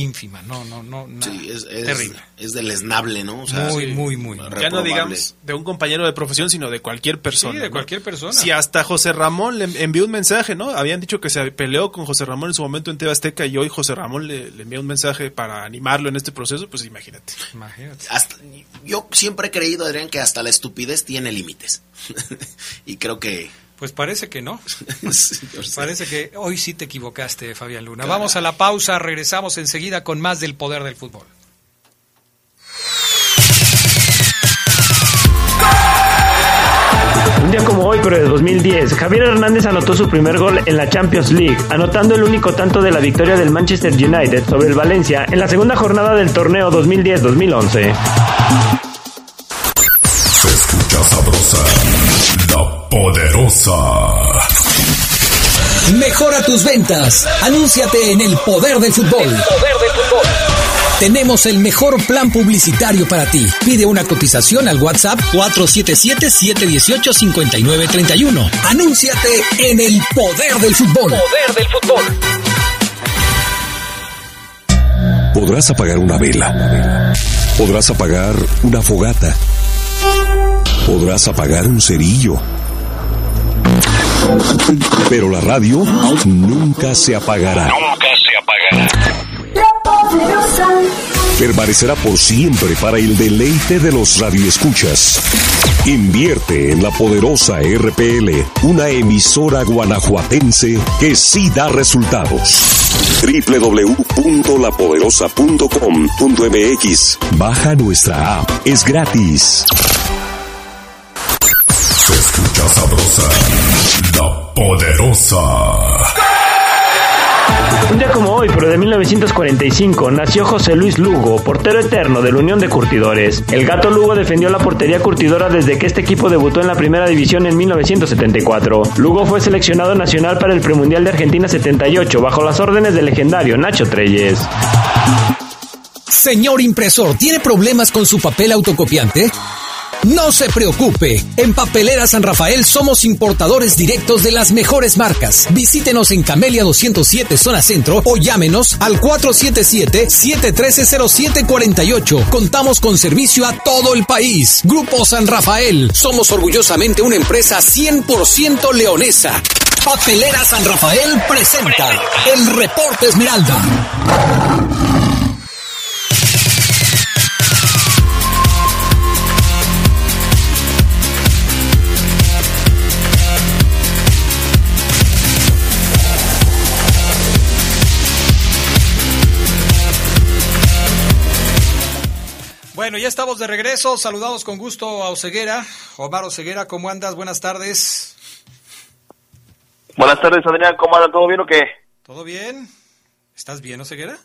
ínfima, no, no, no, sí, es, terrible. Es deleznable, ¿no? muy, muy, muy. Ya no digamos de un compañero de profesión, sino de cualquier persona. Sí, de cualquier persona. Si hasta José Ramón le envió un mensaje, ¿no? Habían dicho que se peleó con José Ramón en su momento en Tebasteca y hoy José Ramón le, le envió un mensaje para animarlo en este proceso, pues imagínate. Imagínate. yo siempre he creído, Adrián, que hasta la estupidez tiene límites. [LAUGHS] y creo que pues parece que no. [LAUGHS] parece que hoy sí te equivocaste, Fabián Luna. Vamos a la pausa, regresamos enseguida con más del poder del fútbol. Un día como hoy, pero de 2010, Javier Hernández anotó su primer gol en la Champions League, anotando el único tanto de la victoria del Manchester United sobre el Valencia en la segunda jornada del torneo 2010-2011. Poderosa. Mejora tus ventas. Anúnciate en el poder del fútbol. poder del fútbol. Tenemos el mejor plan publicitario para ti. Pide una cotización al WhatsApp 477-718-5931. Anúnciate en el poder del fútbol. Poder del fútbol. Podrás apagar una vela. Podrás apagar una fogata. Podrás apagar un cerillo pero la radio nunca se apagará. Nunca se apagará. Permanecerá por siempre para el deleite de los radioescuchas. Invierte en la poderosa RPL, una emisora guanajuatense que sí da resultados. www.lapoderosa.com.mx Baja nuestra app, es gratis. Se escucha sabrosa Poderosa. Un día como hoy, pero de 1945, nació José Luis Lugo, portero eterno de la Unión de Curtidores. El Gato Lugo defendió la portería curtidora desde que este equipo debutó en la primera división en 1974. Lugo fue seleccionado nacional para el premundial de Argentina 78 bajo las órdenes del legendario Nacho Treyes. Señor impresor, ¿tiene problemas con su papel autocopiante? No se preocupe, en Papelera San Rafael somos importadores directos de las mejores marcas. Visítenos en Camelia 207 Zona Centro o llámenos al 477-713-0748. Contamos con servicio a todo el país. Grupo San Rafael, somos orgullosamente una empresa 100% leonesa. Papelera San Rafael presenta el Reporte Esmeralda. Bueno, ya estamos de regreso. Saludados con gusto a Oceguera. Omar Oceguera, ¿cómo andas? Buenas tardes. Buenas tardes, Adrián. ¿Cómo andas? ¿Todo bien o qué? ¿Todo bien? ¿Estás bien, Oceguera?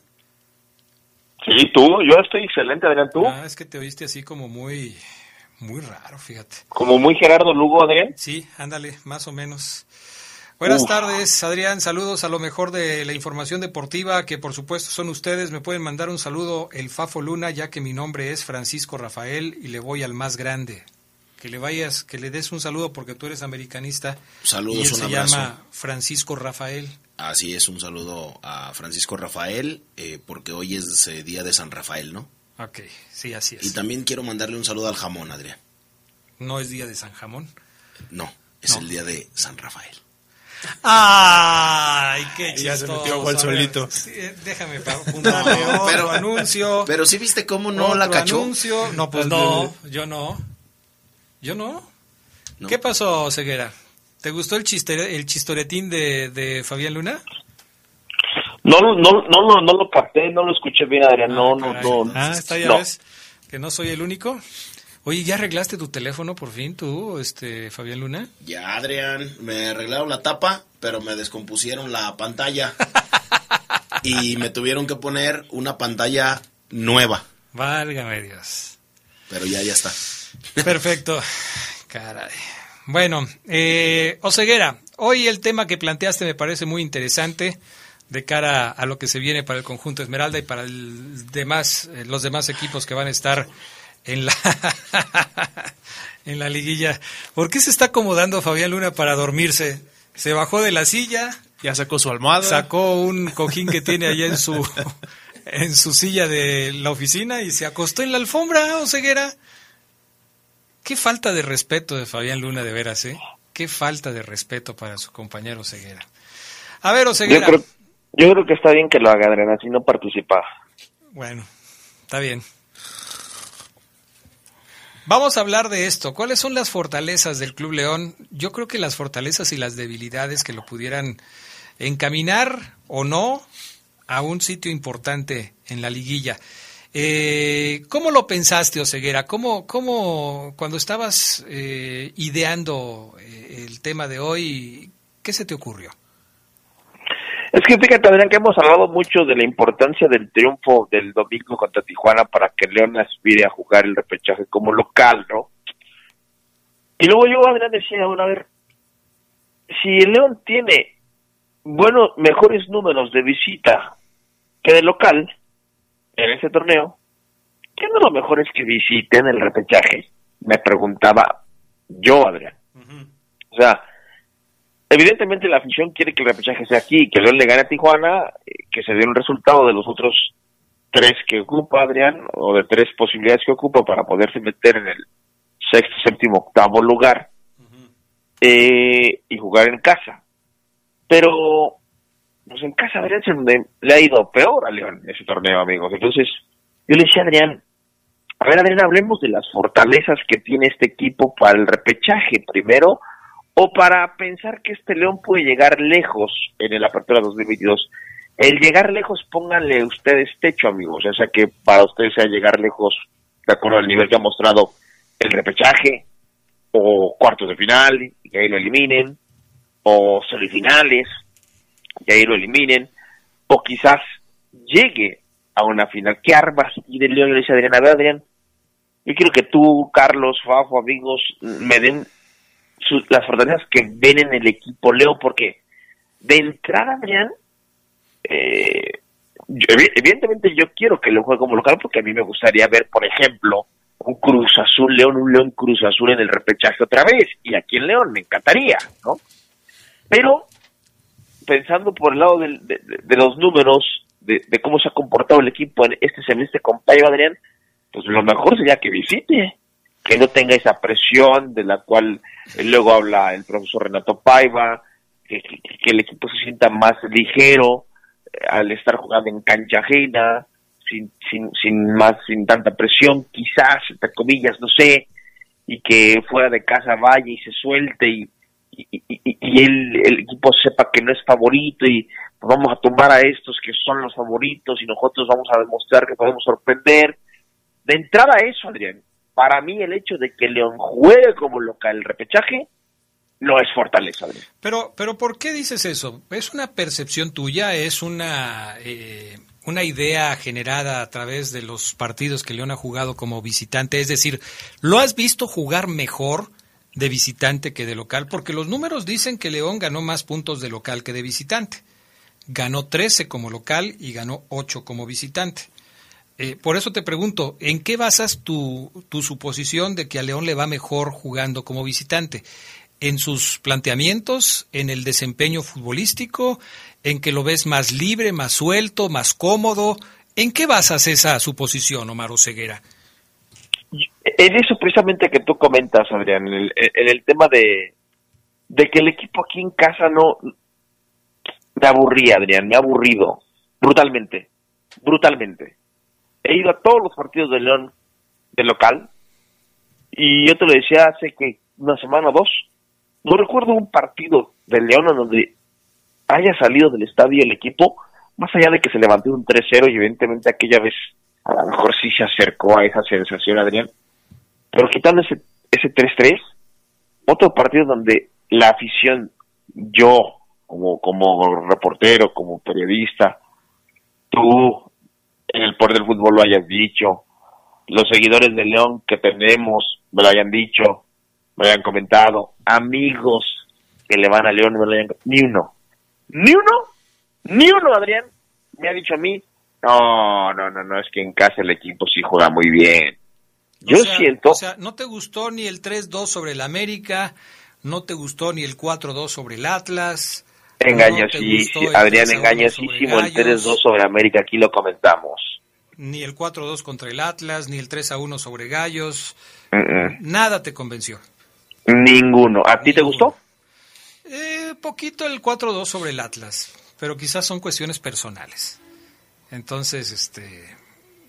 Sí, tú. Yo estoy excelente, Adrián. ¿Tú? Ah, es que te oíste así como muy, muy raro, fíjate. Como muy Gerardo Lugo, Adrián. Sí, ándale, más o menos. Buenas Uf. tardes, Adrián. Saludos a lo mejor de la información deportiva, que por supuesto son ustedes. Me pueden mandar un saludo el Fafo Luna, ya que mi nombre es Francisco Rafael y le voy al más grande. Que le vayas, que le des un saludo porque tú eres americanista. Saludos, y él un se abrazo. llama Francisco Rafael. Así es, un saludo a Francisco Rafael, eh, porque hoy es eh, día de San Rafael, ¿no? Ok, sí, así es. Y también quiero mandarle un saludo al jamón, Adrián. No es día de San Jamón. No, es No. el día de San Rafael. ¡Ay, qué Ya se chistoso! metió ver, solito. sí, eh, déjame [LAUGHS] otro pero- anuncio. Pero sí viste cómo no la cachó. anuncio. No, pues no, yo no. Yo no. No. ¿Qué pasó, Ceguera? ¿Te gustó el, chiste, el chistoretín de, de Fabián Luna? No, no, no, no, no, no lo capté, no lo escuché bien, Adrián. No, no, Caray. no. Ah, está ya no. ves que no soy el único. Oye, ¿ya arreglaste tu teléfono por fin tú, este Fabián Luna? Ya, Adrián, me arreglaron la tapa, pero me descompusieron la pantalla. [LAUGHS] y me tuvieron que poner una pantalla nueva. Válgame Dios. Pero ya, ya está. Perfecto. Caray. Bueno, eh, Oseguera, hoy el tema que planteaste me parece muy interesante de cara a lo que se viene para el conjunto Esmeralda y para el demás, eh, los demás equipos que van a estar en la [LAUGHS] en la liguilla. ¿Por qué se está acomodando Fabián Luna para dormirse? Se bajó de la silla, Ya sacó su almohada. sacó un cojín que tiene allá en su [LAUGHS] en su silla de la oficina y se acostó en la alfombra, Oseguera. Qué falta de respeto de Fabián Luna, de veras, ¿eh? Qué falta de respeto para su compañero Ceguera. A ver, Yo Oseguera. creo, yo creo que está bien que lo haga, Adrián, así no participa. Bueno, está bien. Vamos a hablar de esto. ¿Cuáles son las fortalezas del Club León? Yo creo que las fortalezas y las debilidades que lo pudieran encaminar o no a un sitio importante en la liguilla. Eh, ¿Cómo lo pensaste, Oseguera? ¿Cómo, cómo cuando estabas eh, ideando eh, el tema de hoy, qué se te ocurrió? Es que fíjate, Adrián, que hemos hablado mucho de la importancia del triunfo del domingo contra Tijuana para que León aspire a jugar el repechaje como local, ¿no? Y luego yo, Adrián, decía, bueno, a ver, si el León tiene buenos, mejores números de visita que de local en ese torneo, ¿qué no lo mejor es que visiten el repechaje? Me preguntaba yo, Adrián. O sea, evidentemente la afición quiere que el repechaje sea aquí, que León le gane a Tijuana, eh, que se dé un resultado de los otros tres que ocupa Adrián, o de tres posibilidades que ocupa para poderse meter en el sexto, séptimo, octavo lugar, eh, y jugar en casa. Pero, pues en casa Adrián se le, le ha ido peor a León ese torneo, amigos. Entonces, yo le decía a Adrián, a ver Adrián, hablemos de las fortalezas que tiene este equipo para el repechaje primero, o para pensar que este León puede llegar lejos en el Apertura 2022. El llegar lejos, pónganle ustedes techo, amigos. O sea que para ustedes sea llegar lejos, de acuerdo al nivel que ha mostrado el repechaje, o cuartos de final, y ahí lo eliminen, o semifinales, y ahí lo eliminen, o quizás llegue a una final. ¿Qué armas de León? Le dice Adrián, a ver Adrián, yo quiero que tú, Carlos, Fafo, amigos, me den las fortalezas que ven en el equipo Leo, porque de entrada, Adrián, eh, evidentemente yo quiero que lo juegue como local porque a mí me gustaría ver, por ejemplo, un Cruz Azul León, un León Cruz Azul en el repechaje otra vez. Y aquí en León me encantaría, ¿no? Pero pensando por el lado de, los números, de, cómo se ha comportado el equipo en este semestre con Payo Adrián, pues lo mejor sería que visite, que no tenga esa presión de la cual luego habla el profesor Renato Paiva, que, el equipo se sienta más ligero, al estar jugando en cancha ajena, sin, sin, sin más, sin tanta presión, quizás, entre comillas, no sé, y que fuera de casa vaya y se suelte y, y, el, el, equipo sepa que no es favorito y vamos a tumbar a estos que son los favoritos y nosotros vamos a demostrar que podemos sorprender. De entrada eso, Adrián, para mí el hecho de que León juegue como local el repechaje no es fortaleza. Pero, pero ¿por qué dices eso? ¿Es una percepción tuya? ¿Es una, eh, una idea generada a través de los partidos que León ha jugado como visitante? Es decir, ¿lo has visto jugar mejor de visitante que de local? Porque los números dicen que León ganó más puntos de local que de visitante. Ganó 13 como local y ganó 8 como visitante. Eh, por eso te pregunto, ¿en qué basas tu, tu suposición de que a León le va mejor jugando como visitante? en sus planteamientos, en el desempeño futbolístico, en que lo ves más libre, más suelto, más cómodo. ¿En qué basas esa suposición, Omar Oseguera? En eso precisamente que tú comentas, Adrián, en el, tema de, de que el equipo aquí en casa no... Me aburría, Adrián, me ha aburrido, brutalmente, brutalmente. He ido a todos los partidos de León de local y yo te lo decía hace que una semana o dos, no recuerdo un partido de León en donde haya salido del estadio el equipo, más allá de que se levantó un 3-0 y evidentemente aquella vez a lo mejor sí se acercó a esa sensación, Adrián. Pero quitando ese, ese 3-3, otro partido donde la afición, yo como, como reportero, como periodista, tú en el poder del fútbol lo hayas dicho, los seguidores de León que tenemos me lo hayan dicho, me lo hayan comentado, amigos que le van a León, me lo hayan, ni uno, ni uno, ni uno, Adrián, me ha dicho a mí, no, no, no, no, es que en casa el equipo sí juega muy bien. Yo siento... O sea, ¿no te gustó ni el 3-2 sobre el América? ¿No te gustó ni el 4-2 sobre el Atlas? Engañosísimo, Adrián, engañosísimo el 3-2 sobre América, aquí lo comentamos. Ni el 4-2 contra el Atlas, ni el 3-1 sobre Gallos. Nada te convenció. Ninguno. ¿A ti te gustó? Eh, poquito el 4-2 sobre el Atlas, pero quizás son cuestiones personales. Entonces, este,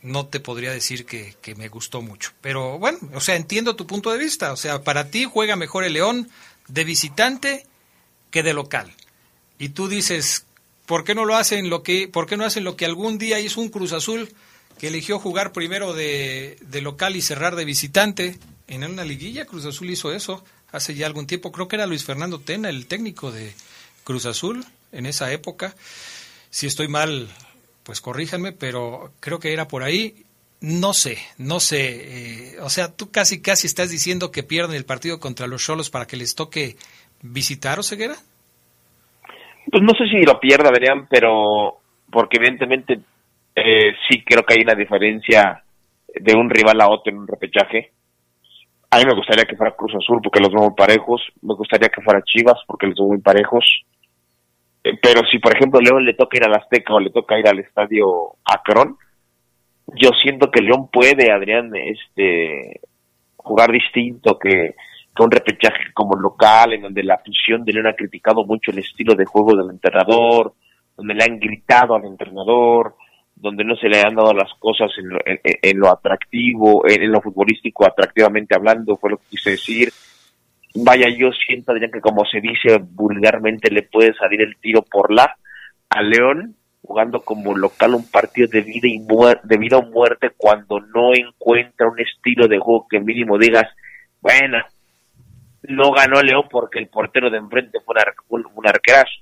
no te podría decir que, que, me gustó mucho. Pero bueno, o sea, entiendo tu punto de vista. O sea, para ti juega mejor el León de visitante que de local. Y tú dices, ¿por qué no lo hacen lo que, por qué no hacen lo que algún día hizo un Cruz Azul que eligió jugar primero de, local y cerrar de visitante? en una liguilla Cruz Azul hizo eso hace ya algún tiempo. Creo que era Luis Fernando Tena, el técnico de Cruz Azul en esa época. Si estoy mal, pues corríjanme, pero creo que era por ahí. No sé, no sé. Eh, o sea, tú casi, casi estás diciendo que pierden el partido contra los Cholos para que les toque visitar o ceguera. Pues no sé si lo pierda, verían, pero porque evidentemente eh, sí creo que hay una diferencia de un rival a otro en un repechaje a mí me gustaría que fuera Cruz Azul porque los veo muy parejos. Me gustaría que fuera Chivas porque los veo muy parejos. Eh, pero si, por ejemplo, León le toca ir al Azteca o le toca ir al estadio Acron, yo siento que León puede, Adrián, este, jugar distinto que un repechaje como local, en donde la afición de León ha criticado mucho el estilo de juego del entrenador, donde le han gritado al entrenador, donde no se le han dado las cosas en lo, en, lo atractivo, en, lo futbolístico, atractivamente hablando, fue lo que quise decir. Vaya, yo siento, Adrián, que como se dice vulgarmente, le puede salir el tiro por la a León, jugando como local un partido de vida, y de vida o muerte cuando no encuentra un estilo de juego que mínimo digas, bueno, no ganó León porque el portero de enfrente fue un, arquerazo.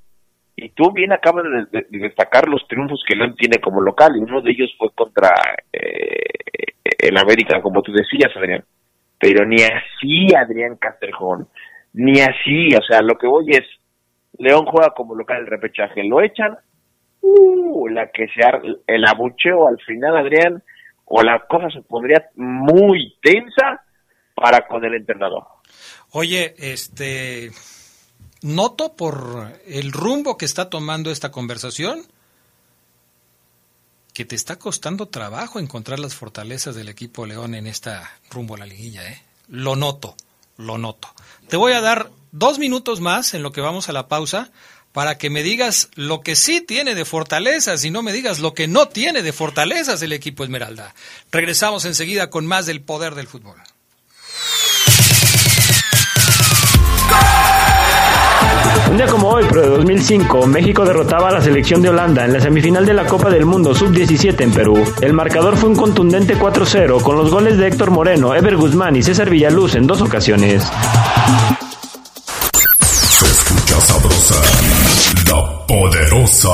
Y tú bien acabas de, destacar los triunfos que León tiene como local, y uno de ellos fue contra eh, el América, como tú decías, Adrián. Pero ni así Adrián Castrejón, ni así, o sea, lo que voy es, León juega como local el repechaje, lo echan, uh, la que se el abucheo al final, Adrián, o la cosa se pondría muy tensa para con el entrenador. Oye, este, noto por el rumbo que está tomando esta conversación que te está costando trabajo encontrar las fortalezas del equipo León en esta rumbo a la liguilla, ¿eh? Lo noto, lo noto. Te voy a dar dos minutos más en lo que vamos a la pausa para que me digas lo que sí tiene de fortalezas y no me digas lo que no tiene de fortalezas el equipo Esmeralda. Regresamos enseguida con más del poder del fútbol. Un día como hoy, pero de 2005, México derrotaba a la selección de Holanda en la semifinal de la Copa del Mundo Sub-17 en Perú. El marcador fue un contundente 4-0 con los goles de Héctor Moreno, Ever Guzmán y César Villaluz en dos ocasiones. Se escucha sabrosa, la poderosa.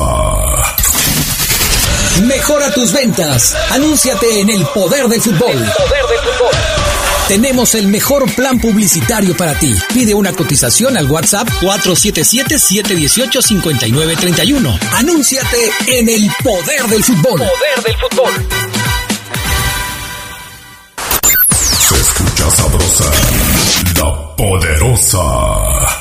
Mejora tus ventas. Anúnciate en el poder del fútbol. El poder del fútbol. Tenemos el mejor plan publicitario para ti. Pide una cotización al WhatsApp 477-718-5931. Anúnciate en el poder del fútbol. Poder del fútbol. Se escucha sabrosa, la poderosa.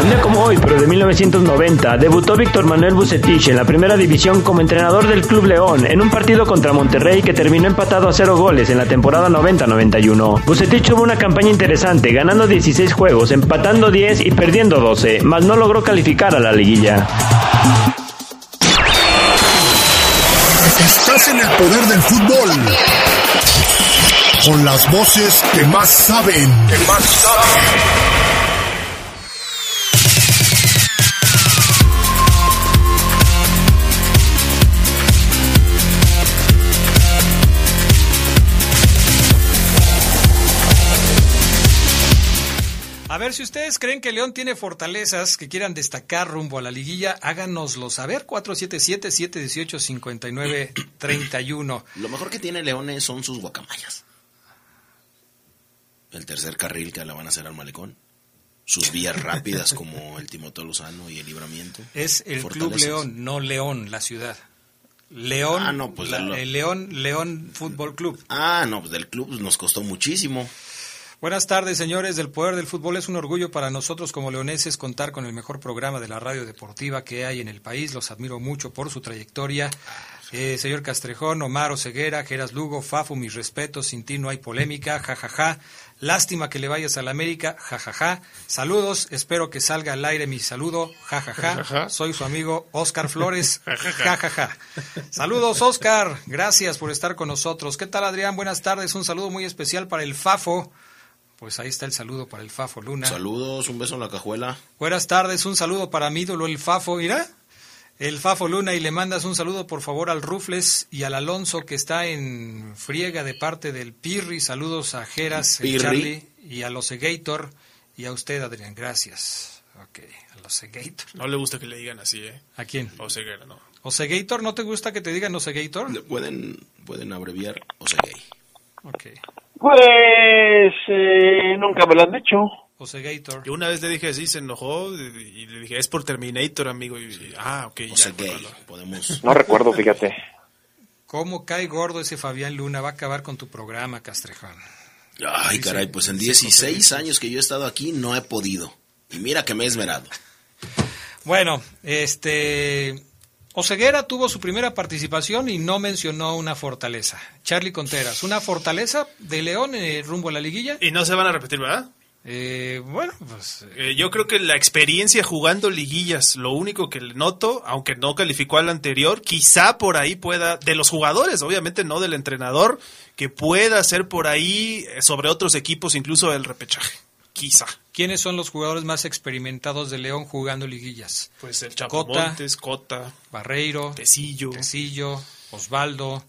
Un día como hoy, pero de 1990, debutó Víctor Manuel Bucetich en la primera división como entrenador del Club León en un partido contra Monterrey que terminó empatado a cero goles en la temporada 90-91. Bucetich tuvo una campaña interesante, ganando 16 juegos, empatando 10 y perdiendo 12, mas no logró calificar a la liguilla. Estás en el poder del fútbol. Con las voces que más saben. Que más saben. Ver, si ustedes creen que León tiene fortalezas que quieran destacar rumbo a la liguilla, háganoslo saber. 477-718-5931. Lo mejor que tiene León son sus guacamayas. El tercer carril que la van a hacer al malecón. Sus [LAUGHS] vías rápidas como el Timoteo Lozano y el Libramiento. Es el Club León, no León, la ciudad. León, ah, no, pues el León, León Fútbol Club. Ah, no, pues del club nos costó muchísimo. Buenas tardes, señores del Poder del Fútbol. Es un orgullo para nosotros como leoneses contar con el mejor programa de la radio deportiva que hay en el país. Los admiro mucho por su trayectoria. Eh, señor Castrejón, Omar Ceguera, Geras Lugo, Fafu, mis respetos. Sin ti no hay polémica. jajaja. Ja, ja. Lástima que le vayas a la América. jajaja. Saludos. Espero que salga al aire mi saludo. jajaja. Soy su amigo Oscar Flores. [LAUGHS] jajaja. Saludos, Oscar. Gracias por estar con nosotros. ¿Qué tal, Adrián? Buenas tardes. Un saludo muy especial para el Fafo. Pues ahí está el saludo para el Fafo Luna. Saludos, un beso en la cajuela. Buenas tardes, un saludo para mi ídolo, el Fafo, mira. El Fafo Luna y le mandas un saludo por favor al Rufles y al Alonso que está en friega de parte del Pirri. Saludos a Geras, el Charlie y a los Gator y a usted Adrián. Gracias. Ok, a los Gator. No le gusta que le digan así, ¿eh? ¿A quién? Oseguera, no. ¿Osegator? ¿No te gusta que te digan Osegator? Pueden, pueden abreviar Osegay. Ok. Pues eh, nunca me lo han dicho. Osegator. Yo una vez le dije así, se enojó y le dije, es por Terminator, amigo. Y, ah, ok. Ya, podemos. [LAUGHS] No recuerdo, fíjate. ¿Cómo cae gordo ese Fabián Luna? Va a acabar con tu programa, Castrejón. Ay, caray, pues en 16 años que yo he estado aquí no he podido. Y mira que me he esmerado. Bueno, este Oseguera tuvo su primera participación y no mencionó una fortaleza. Charlie Conteras, ¿una fortaleza de León en rumbo a la liguilla? Y no se van a repetir, ¿verdad? Eh, bueno, pues... Eh, yo creo que la experiencia jugando liguillas, lo único que le noto, aunque no calificó al anterior, quizá por ahí pueda, de los jugadores, obviamente no del entrenador, que pueda ser por ahí eh, sobre otros equipos, incluso el repechaje. Quizá. ¿Quiénes son los jugadores más experimentados de León jugando liguillas? Pues el Chapo Cota, Cota, Barreiro, Tecillo, Tecillo Osvaldo,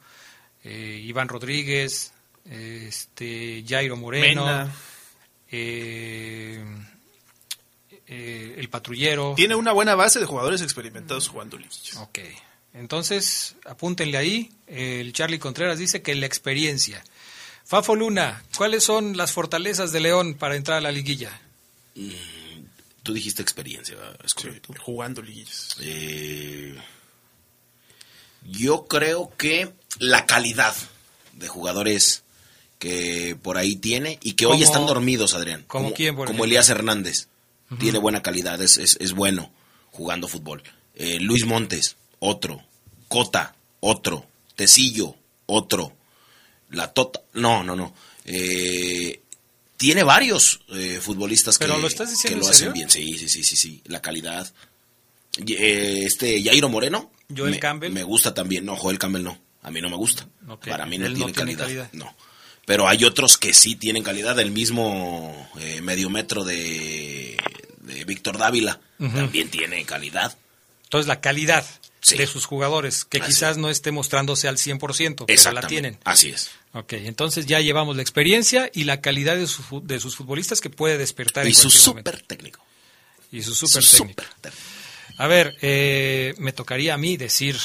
eh, Iván Rodríguez, este Jairo Moreno, eh, eh, el patrullero. Tiene una buena base de jugadores experimentados jugando liguilla. Ok. Entonces, apúntenle ahí. El Charlie Contreras dice que la experiencia. Fafo Luna, ¿cuáles son las fortalezas de León para entrar a la liguilla? Mm, tú dijiste experiencia, jugando liguillas. Eh, yo creo que la calidad de jugadores que por ahí tiene y que hoy ¿Cómo- están dormidos, Adrián. ¿Cómo quién, por Como? Elías Hernández. Tiene buena calidad, es, es, es bueno jugando fútbol. Eh, Luis Montes, otro. Cota, otro. Tecillo, otro. La Tota, no, no, no. Eh, tiene varios eh, futbolistas ¿Pero que, lo estás diciendo que lo en hacen bien. Sí, sí, sí, sí, sí. La calidad. Y, eh, este Jairo Moreno. Joel me, Campbell. Me gusta también. No, Joel Campbell no. A mí no me gusta. Para mí no tiene, no tiene calidad. No. Pero hay otros que sí tienen calidad. El mismo eh, medio metro de, de Víctor Dávila también tiene calidad. Entonces, la calidad de sus jugadores, que quizás no esté mostrándose al 100%, pero la tienen. Así es. Ok, entonces ya llevamos la experiencia y la calidad de, sus fu- de sus futbolistas que puede despertar Y en su súper técnico. Y su súper Su técnico. A ver, eh, me tocaría a mí decir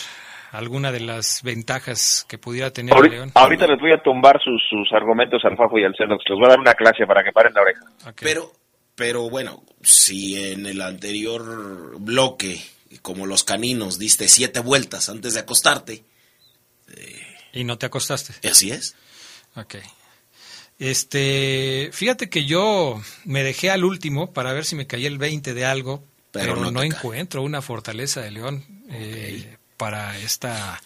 alguna de las ventajas que pudiera tener Ahorita, León. ahorita les voy a tumbar sus, sus argumentos al Fafo y al Celox. Les voy a dar una clase para que paren la oreja. Pero, pero bueno, si en el anterior bloque, como los caninos, diste siete vueltas antes de acostarte, Y no te acostaste. así es. Ok. Este, fíjate que yo me dejé al último para ver si me caía el 20 de algo, Pero pero, no encuentro una fortaleza de León eh, para esta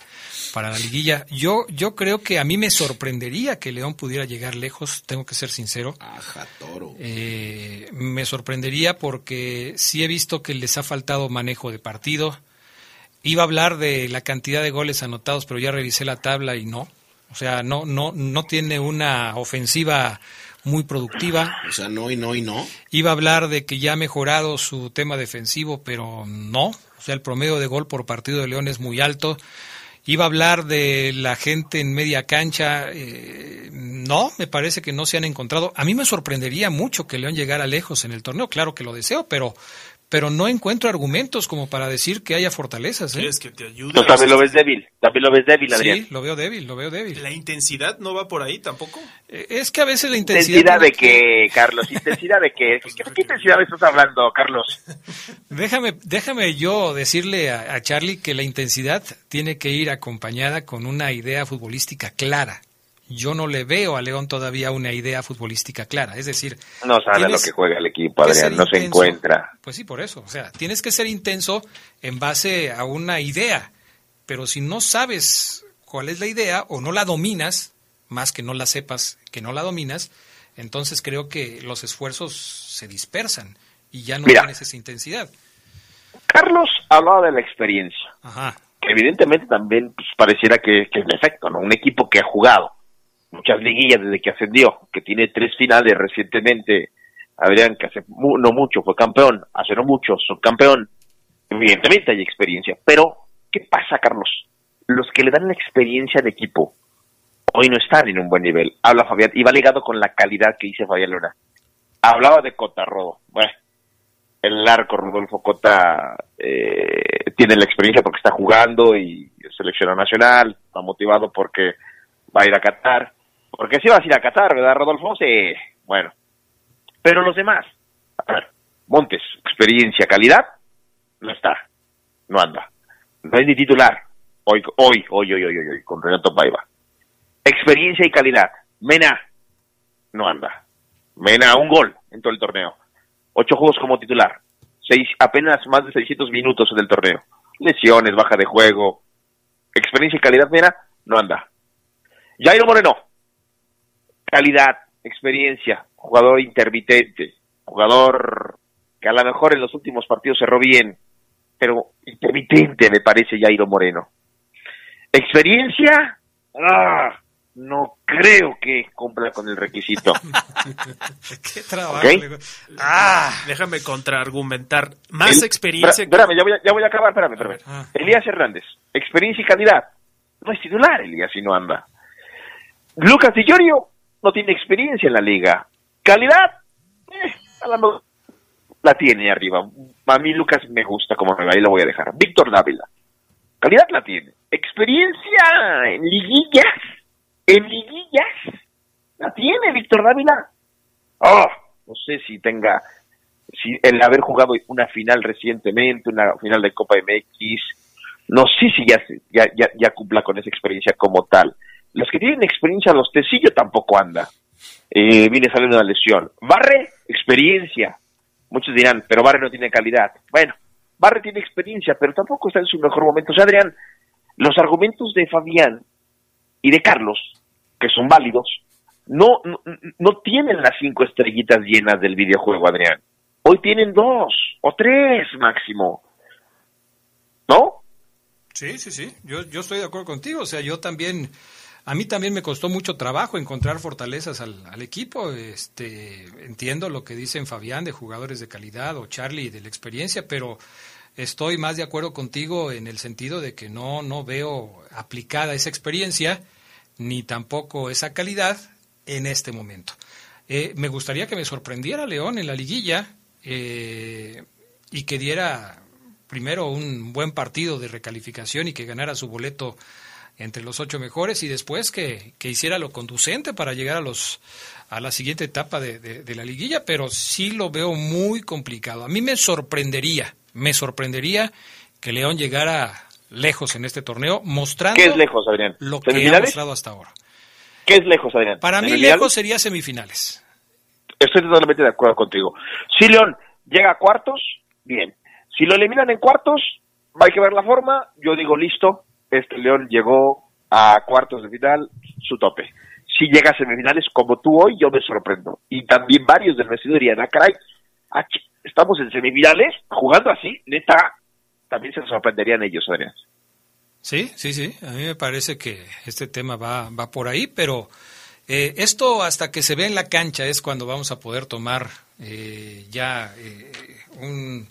para la liguilla. Yo yo creo que a mí me sorprendería que León pudiera llegar lejos, tengo que ser sincero. Ajá, toro. Eh, me sorprendería porque sí he visto que les ha faltado manejo de partido. Iba a hablar de la cantidad de goles anotados, pero ya revisé la tabla y no. O sea, no, no, no tiene una ofensiva muy productiva. O sea, no y no y no. Iba a hablar de que ya ha mejorado su tema defensivo, pero no. O sea, el promedio de gol por partido de León es muy alto. Iba a hablar de la gente en media cancha. eh, no, me parece que no se han encontrado. A mí me sorprendería mucho que León llegara lejos en el torneo. Claro que lo deseo, pero, pero no encuentro argumentos como para decir que haya fortalezas. ¿eh? ¿Quieres que te ayude? Tú también lo ves débil. También lo ves débil, Adrián. Sí, lo veo débil, lo veo débil. ¿La intensidad no va por ahí tampoco? Eh, Es que a veces la intensidad... ¿Intensidad de qué, Carlos? ¿Intensidad de qué? [LAUGHS] ¿Qué, qué intensidad estás hablando, Carlos? Déjame, déjame yo decirle a, a Charlie que la intensidad tiene que ir acompañada con una idea futbolística clara. Yo no le veo a León todavía una idea futbolística clara. Es decir, No sabe lo que juega el equipo, Adrián. No se encuentra. Pues sí, por eso. O sea, tienes que ser intenso en base a una idea. Pero si no sabes cuál es la idea o no la dominas, más que no la sepas que no la dominas, entonces creo que los esfuerzos se dispersan y ya no Mira. tienes esa intensidad. Carlos hablaba de la experiencia. Ajá. que evidentemente también pues, pareciera que, que es un efecto, ¿no? Un equipo que ha jugado muchas liguillas desde que ascendió, que tiene tres finales recientemente, Adrián, que hace mu- no mucho fue campeón, hace no mucho son campeón, evidentemente hay experiencia, pero ¿qué pasa, Carlos? Los que le dan la experiencia de equipo hoy no están en un buen nivel. Habla Fabián, y va ligado con la calidad que dice Fabián Luna. Hablaba de Cotarrodo. Bueno, el arco Rodolfo Cota eh, tiene la experiencia porque está jugando y es seleccionado nacional, está motivado porque va a ir a Qatar. Porque si vas a ir a Qatar, ¿verdad, Rodolfo? Sí, bueno. Pero los demás, a ver, Montes, experiencia, calidad, no está, no anda. No es ni titular, hoy, hoy, hoy, hoy, hoy, hoy, con Renato Paiva. Experiencia y calidad, Mena, no anda. Mena, un gol en todo el torneo. Ocho juegos como titular. Seis, apenas más de 600 minutos en el torneo. Lesiones, baja de juego. Experiencia y calidad, Mena, no anda. Jairo Moreno. Calidad, experiencia, jugador intermitente, jugador que a lo mejor en los últimos partidos cerró bien, pero intermitente me parece Jairo Moreno. Experiencia, ah, no creo que cumpla con el requisito. [LAUGHS] Qué trabajo. ¿Ok? le- Ah, déjame contraargumentar. Más El- experiencia. Espera- Espérame, ya voy a, ya voy a acabar, espérame, espérame. Ah. Elías Hernández, experiencia y calidad. No es titular, Elías, si no anda. Lucas Di Llorio no tiene experiencia en la liga. Calidad, eh, a la, la tiene arriba. A mí Lucas me gusta como y lo voy a dejar. Víctor Dávila. Calidad la tiene. Experiencia en liguillas. En liguillas. La tiene Víctor Dávila. Oh, no sé si tenga, si el haber jugado una final recientemente, una final de Copa MX, no sé si ya, ya, ya cumpla con esa experiencia como tal. Los que tienen experiencia, los Tecillo tampoco anda. Eh, viene saliendo una lesión. Barre, experiencia. Muchos dirán, pero Barre no tiene calidad. Bueno, Barre tiene experiencia, pero tampoco está en su mejor momento. O sea, Adrián, los argumentos de Fabián y de Carlos, que son válidos, no, no, no tienen las cinco estrellitas llenas del videojuego, Adrián. Hoy tienen dos o tres máximo. ¿No? Sí, sí, sí. Yo, yo estoy de acuerdo contigo. O sea, yo también a mí también me costó mucho trabajo encontrar fortalezas al, equipo. Este, entiendo lo que dicen Fabián de jugadores de calidad o Charlie de la experiencia, pero estoy más de acuerdo contigo en el sentido de que no, no veo aplicada esa experiencia ni tampoco esa calidad en este momento. Eh, me gustaría que me sorprendiera León en la liguilla eh, y que diera primero un buen partido de recalificación y que ganara su boleto entre los ocho mejores y después que, que, hiciera lo conducente para llegar a los a la siguiente etapa de, de, de, la liguilla, pero sí lo veo muy complicado. A mí me sorprendería, me sorprendería que León llegara lejos en este torneo, mostrando ¿Qué es lejos, Adrián? lo que ha mostrado hasta ahora. ¿Qué es lejos, Adrián? Para mí lejos sería semifinales. Estoy totalmente de acuerdo contigo. Si León llega a cuartos, bien. Si lo eliminan en cuartos, hay que ver la forma. Yo digo, listo, este León llegó a cuartos de final, su tope. Si llega a semifinales como tú hoy, yo me sorprendo. Y también varios del vecino dirían, ah, caray, aquí estamos en semifinales, jugando así, neta, también se sorprenderían ellos, Adrián. Sí, sí, sí, a mí me parece que este tema va, va por ahí, pero eh, esto hasta que se ve en la cancha es cuando vamos a poder tomar eh, ya eh, un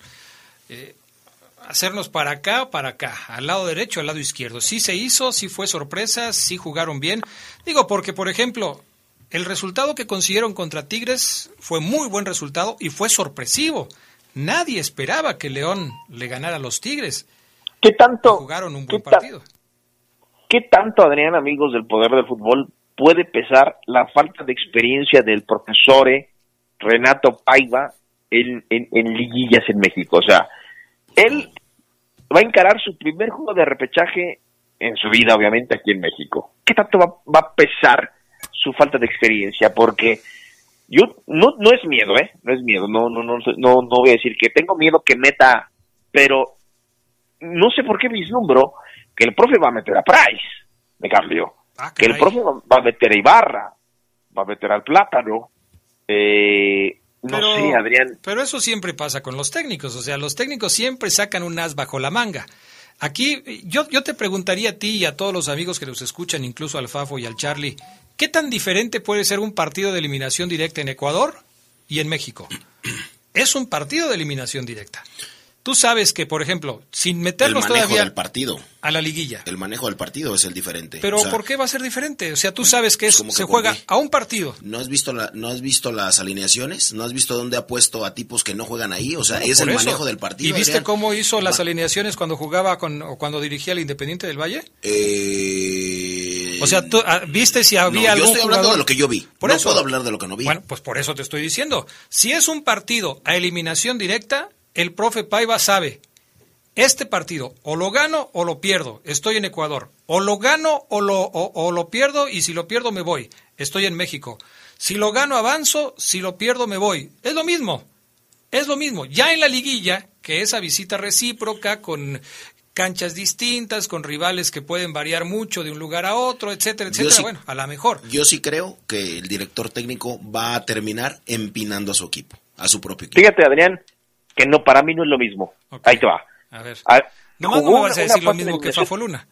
hacernos para acá o para acá, al lado derecho o al lado izquierdo. Sí se hizo, sí fue sorpresa, sí jugaron bien. Digo, porque, por ejemplo, el resultado que consiguieron contra Tigres fue muy buen resultado y fue sorpresivo. Nadie esperaba que León le ganara a los Tigres. ¿Qué tanto? Jugaron un buen partido. ¿Qué tanto, Adrián, amigos del poder del fútbol, puede pesar la falta de experiencia del profesor Renato Paiva en, en, en liguillas en México? O sea, él va a encarar su primer juego de repechaje en su vida, obviamente, aquí en México. ¿Qué tanto va, va a pesar su falta de experiencia? Porque yo no, no es miedo, ¿eh? No es miedo. No, no, no, no, no voy a decir que tengo miedo que meta, pero no sé por qué vislumbro que el profe va a meter a Price, me cambio. Ah, que el profe va a meter a Ibarra, va a meter al Plátano. Eh, no pero, sé, Adrián. Pero eso siempre pasa con los técnicos, o sea, los técnicos siempre sacan un as bajo la manga. Aquí yo, yo te preguntaría a ti y a todos los amigos que nos escuchan, incluso al Fafo y al Charlie, ¿qué tan diferente puede ser un partido de eliminación directa en Ecuador y en México? Es un partido de eliminación directa. Tú sabes que, por ejemplo, sin meternos el manejo todavía del partido. a la liguilla. El manejo del partido es el diferente. Pero O sea, ¿por qué va a ser diferente? O sea, tú sabes que es- ¿cómo que se juega qué? a un partido. ¿No has visto la, no has visto las alineaciones? ¿No has visto dónde ha puesto a tipos que no juegan ahí? O sea, es el eso. manejo del partido. ¿Y viste Adrián. cómo hizo las alineaciones cuando jugaba con o cuando dirigía al Independiente del Valle? Eh, O sea, tú, ah, ¿viste si no, había yo algún estoy hablando jugador? de lo que yo vi. Por no eso. puedo hablar de lo que no vi. Bueno, pues por eso te estoy diciendo. Si es un partido a eliminación directa, el profe Paiva sabe, este partido o lo gano o lo pierdo, estoy en Ecuador. O lo gano o lo, o, o lo pierdo y si lo pierdo me voy, estoy en México. Si lo gano avanzo, si lo pierdo me voy. Es lo mismo, es lo mismo. Ya en la liguilla, que esa visita recíproca con canchas distintas, con rivales que pueden variar mucho de un lugar a otro, etcétera, etcétera. sí- Bueno, a la mejor. Yo sí creo que el director técnico va a terminar empinando a su equipo, a su propio equipo. Fíjate, Adrián, que no, para mí no es lo mismo. Ahí te va. A ver. Ah, Nomás no me vas a decir lo mismo que. Fafo Luna.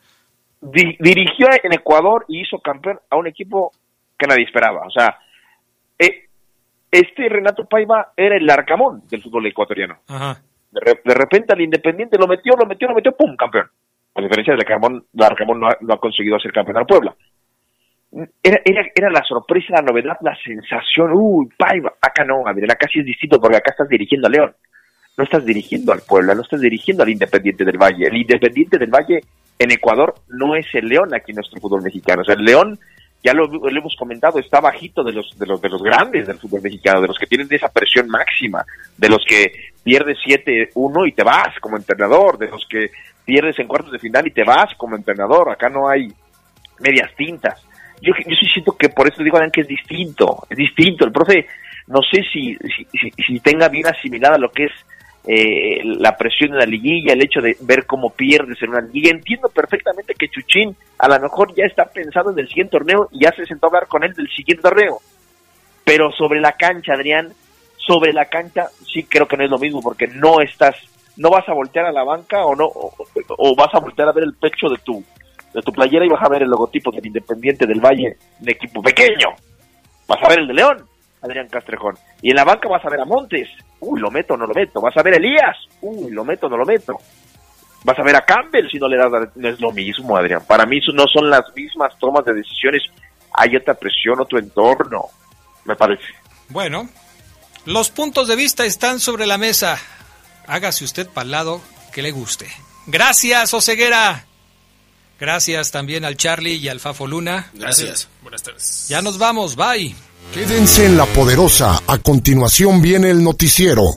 Di- dirigió en Ecuador y hizo campeón a un equipo que nadie esperaba. O sea, eh, este Renato Paiva era el arcamón del fútbol ecuatoriano. Ajá. De, re- de repente al Independiente lo metió, lo metió, lo metió, ¡pum! campeón. A diferencia del Arcamón, el Arcamón no ha, no ha conseguido hacer campeón al Puebla. era, era, era la sorpresa, la novedad, la sensación. Uy, paiva. Acá no, Adrián, acá sí es distinto porque acá estás dirigiendo a León. No estás dirigiendo al Puebla, no estás dirigiendo al Independiente del Valle. El Independiente del Valle en Ecuador no es el León aquí en nuestro fútbol mexicano. O sea, el León, ya lo, hemos comentado, está bajito de los, de los, de los grandes del fútbol mexicano, de los que tienen esa presión máxima, de los que pierdes 7-1 y te vas como entrenador, de los que pierdes en cuartos de final y te vas como entrenador. Acá no hay medias tintas. Yo, yo sí siento que por eso digo que es distinto, es distinto. El profe, no sé si, si, si tenga bien asimilada lo que es eh, la presión de la liguilla, el hecho de ver cómo pierdes en una liguilla. Entiendo perfectamente que Chuchín a lo mejor ya está pensando en el siguiente torneo y ya se sentó a hablar con él del siguiente torneo. Pero sobre la cancha, Adrián, sobre la cancha sí creo que no es lo mismo porque no estás, no vas a voltear a la banca o no, o, o vas a voltear a ver el pecho de tu, de tu playera y vas a ver el logotipo del Independiente del Valle, un equipo pequeño. Vas a ver el de León, Adrián Castrejón. Y en la banca vas a ver a Montes. Uy, lo meto o no lo meto. Vas a ver a Elías. Uy, lo meto o no lo meto. Vas a ver a Campbell si no le das. No es lo mismo, Adrián. Para mí no son las mismas tomas de decisiones. Hay otra presión, otro entorno, me parece. Bueno, los puntos de vista están sobre la mesa. Hágase usted para el lado que le guste. Gracias, Oseguera. Gracias también al Charlie y al Fafo Luna. Gracias. Buenas tardes. Ya nos vamos, bye. Quédense en la poderosa. A continuación viene el noticiero.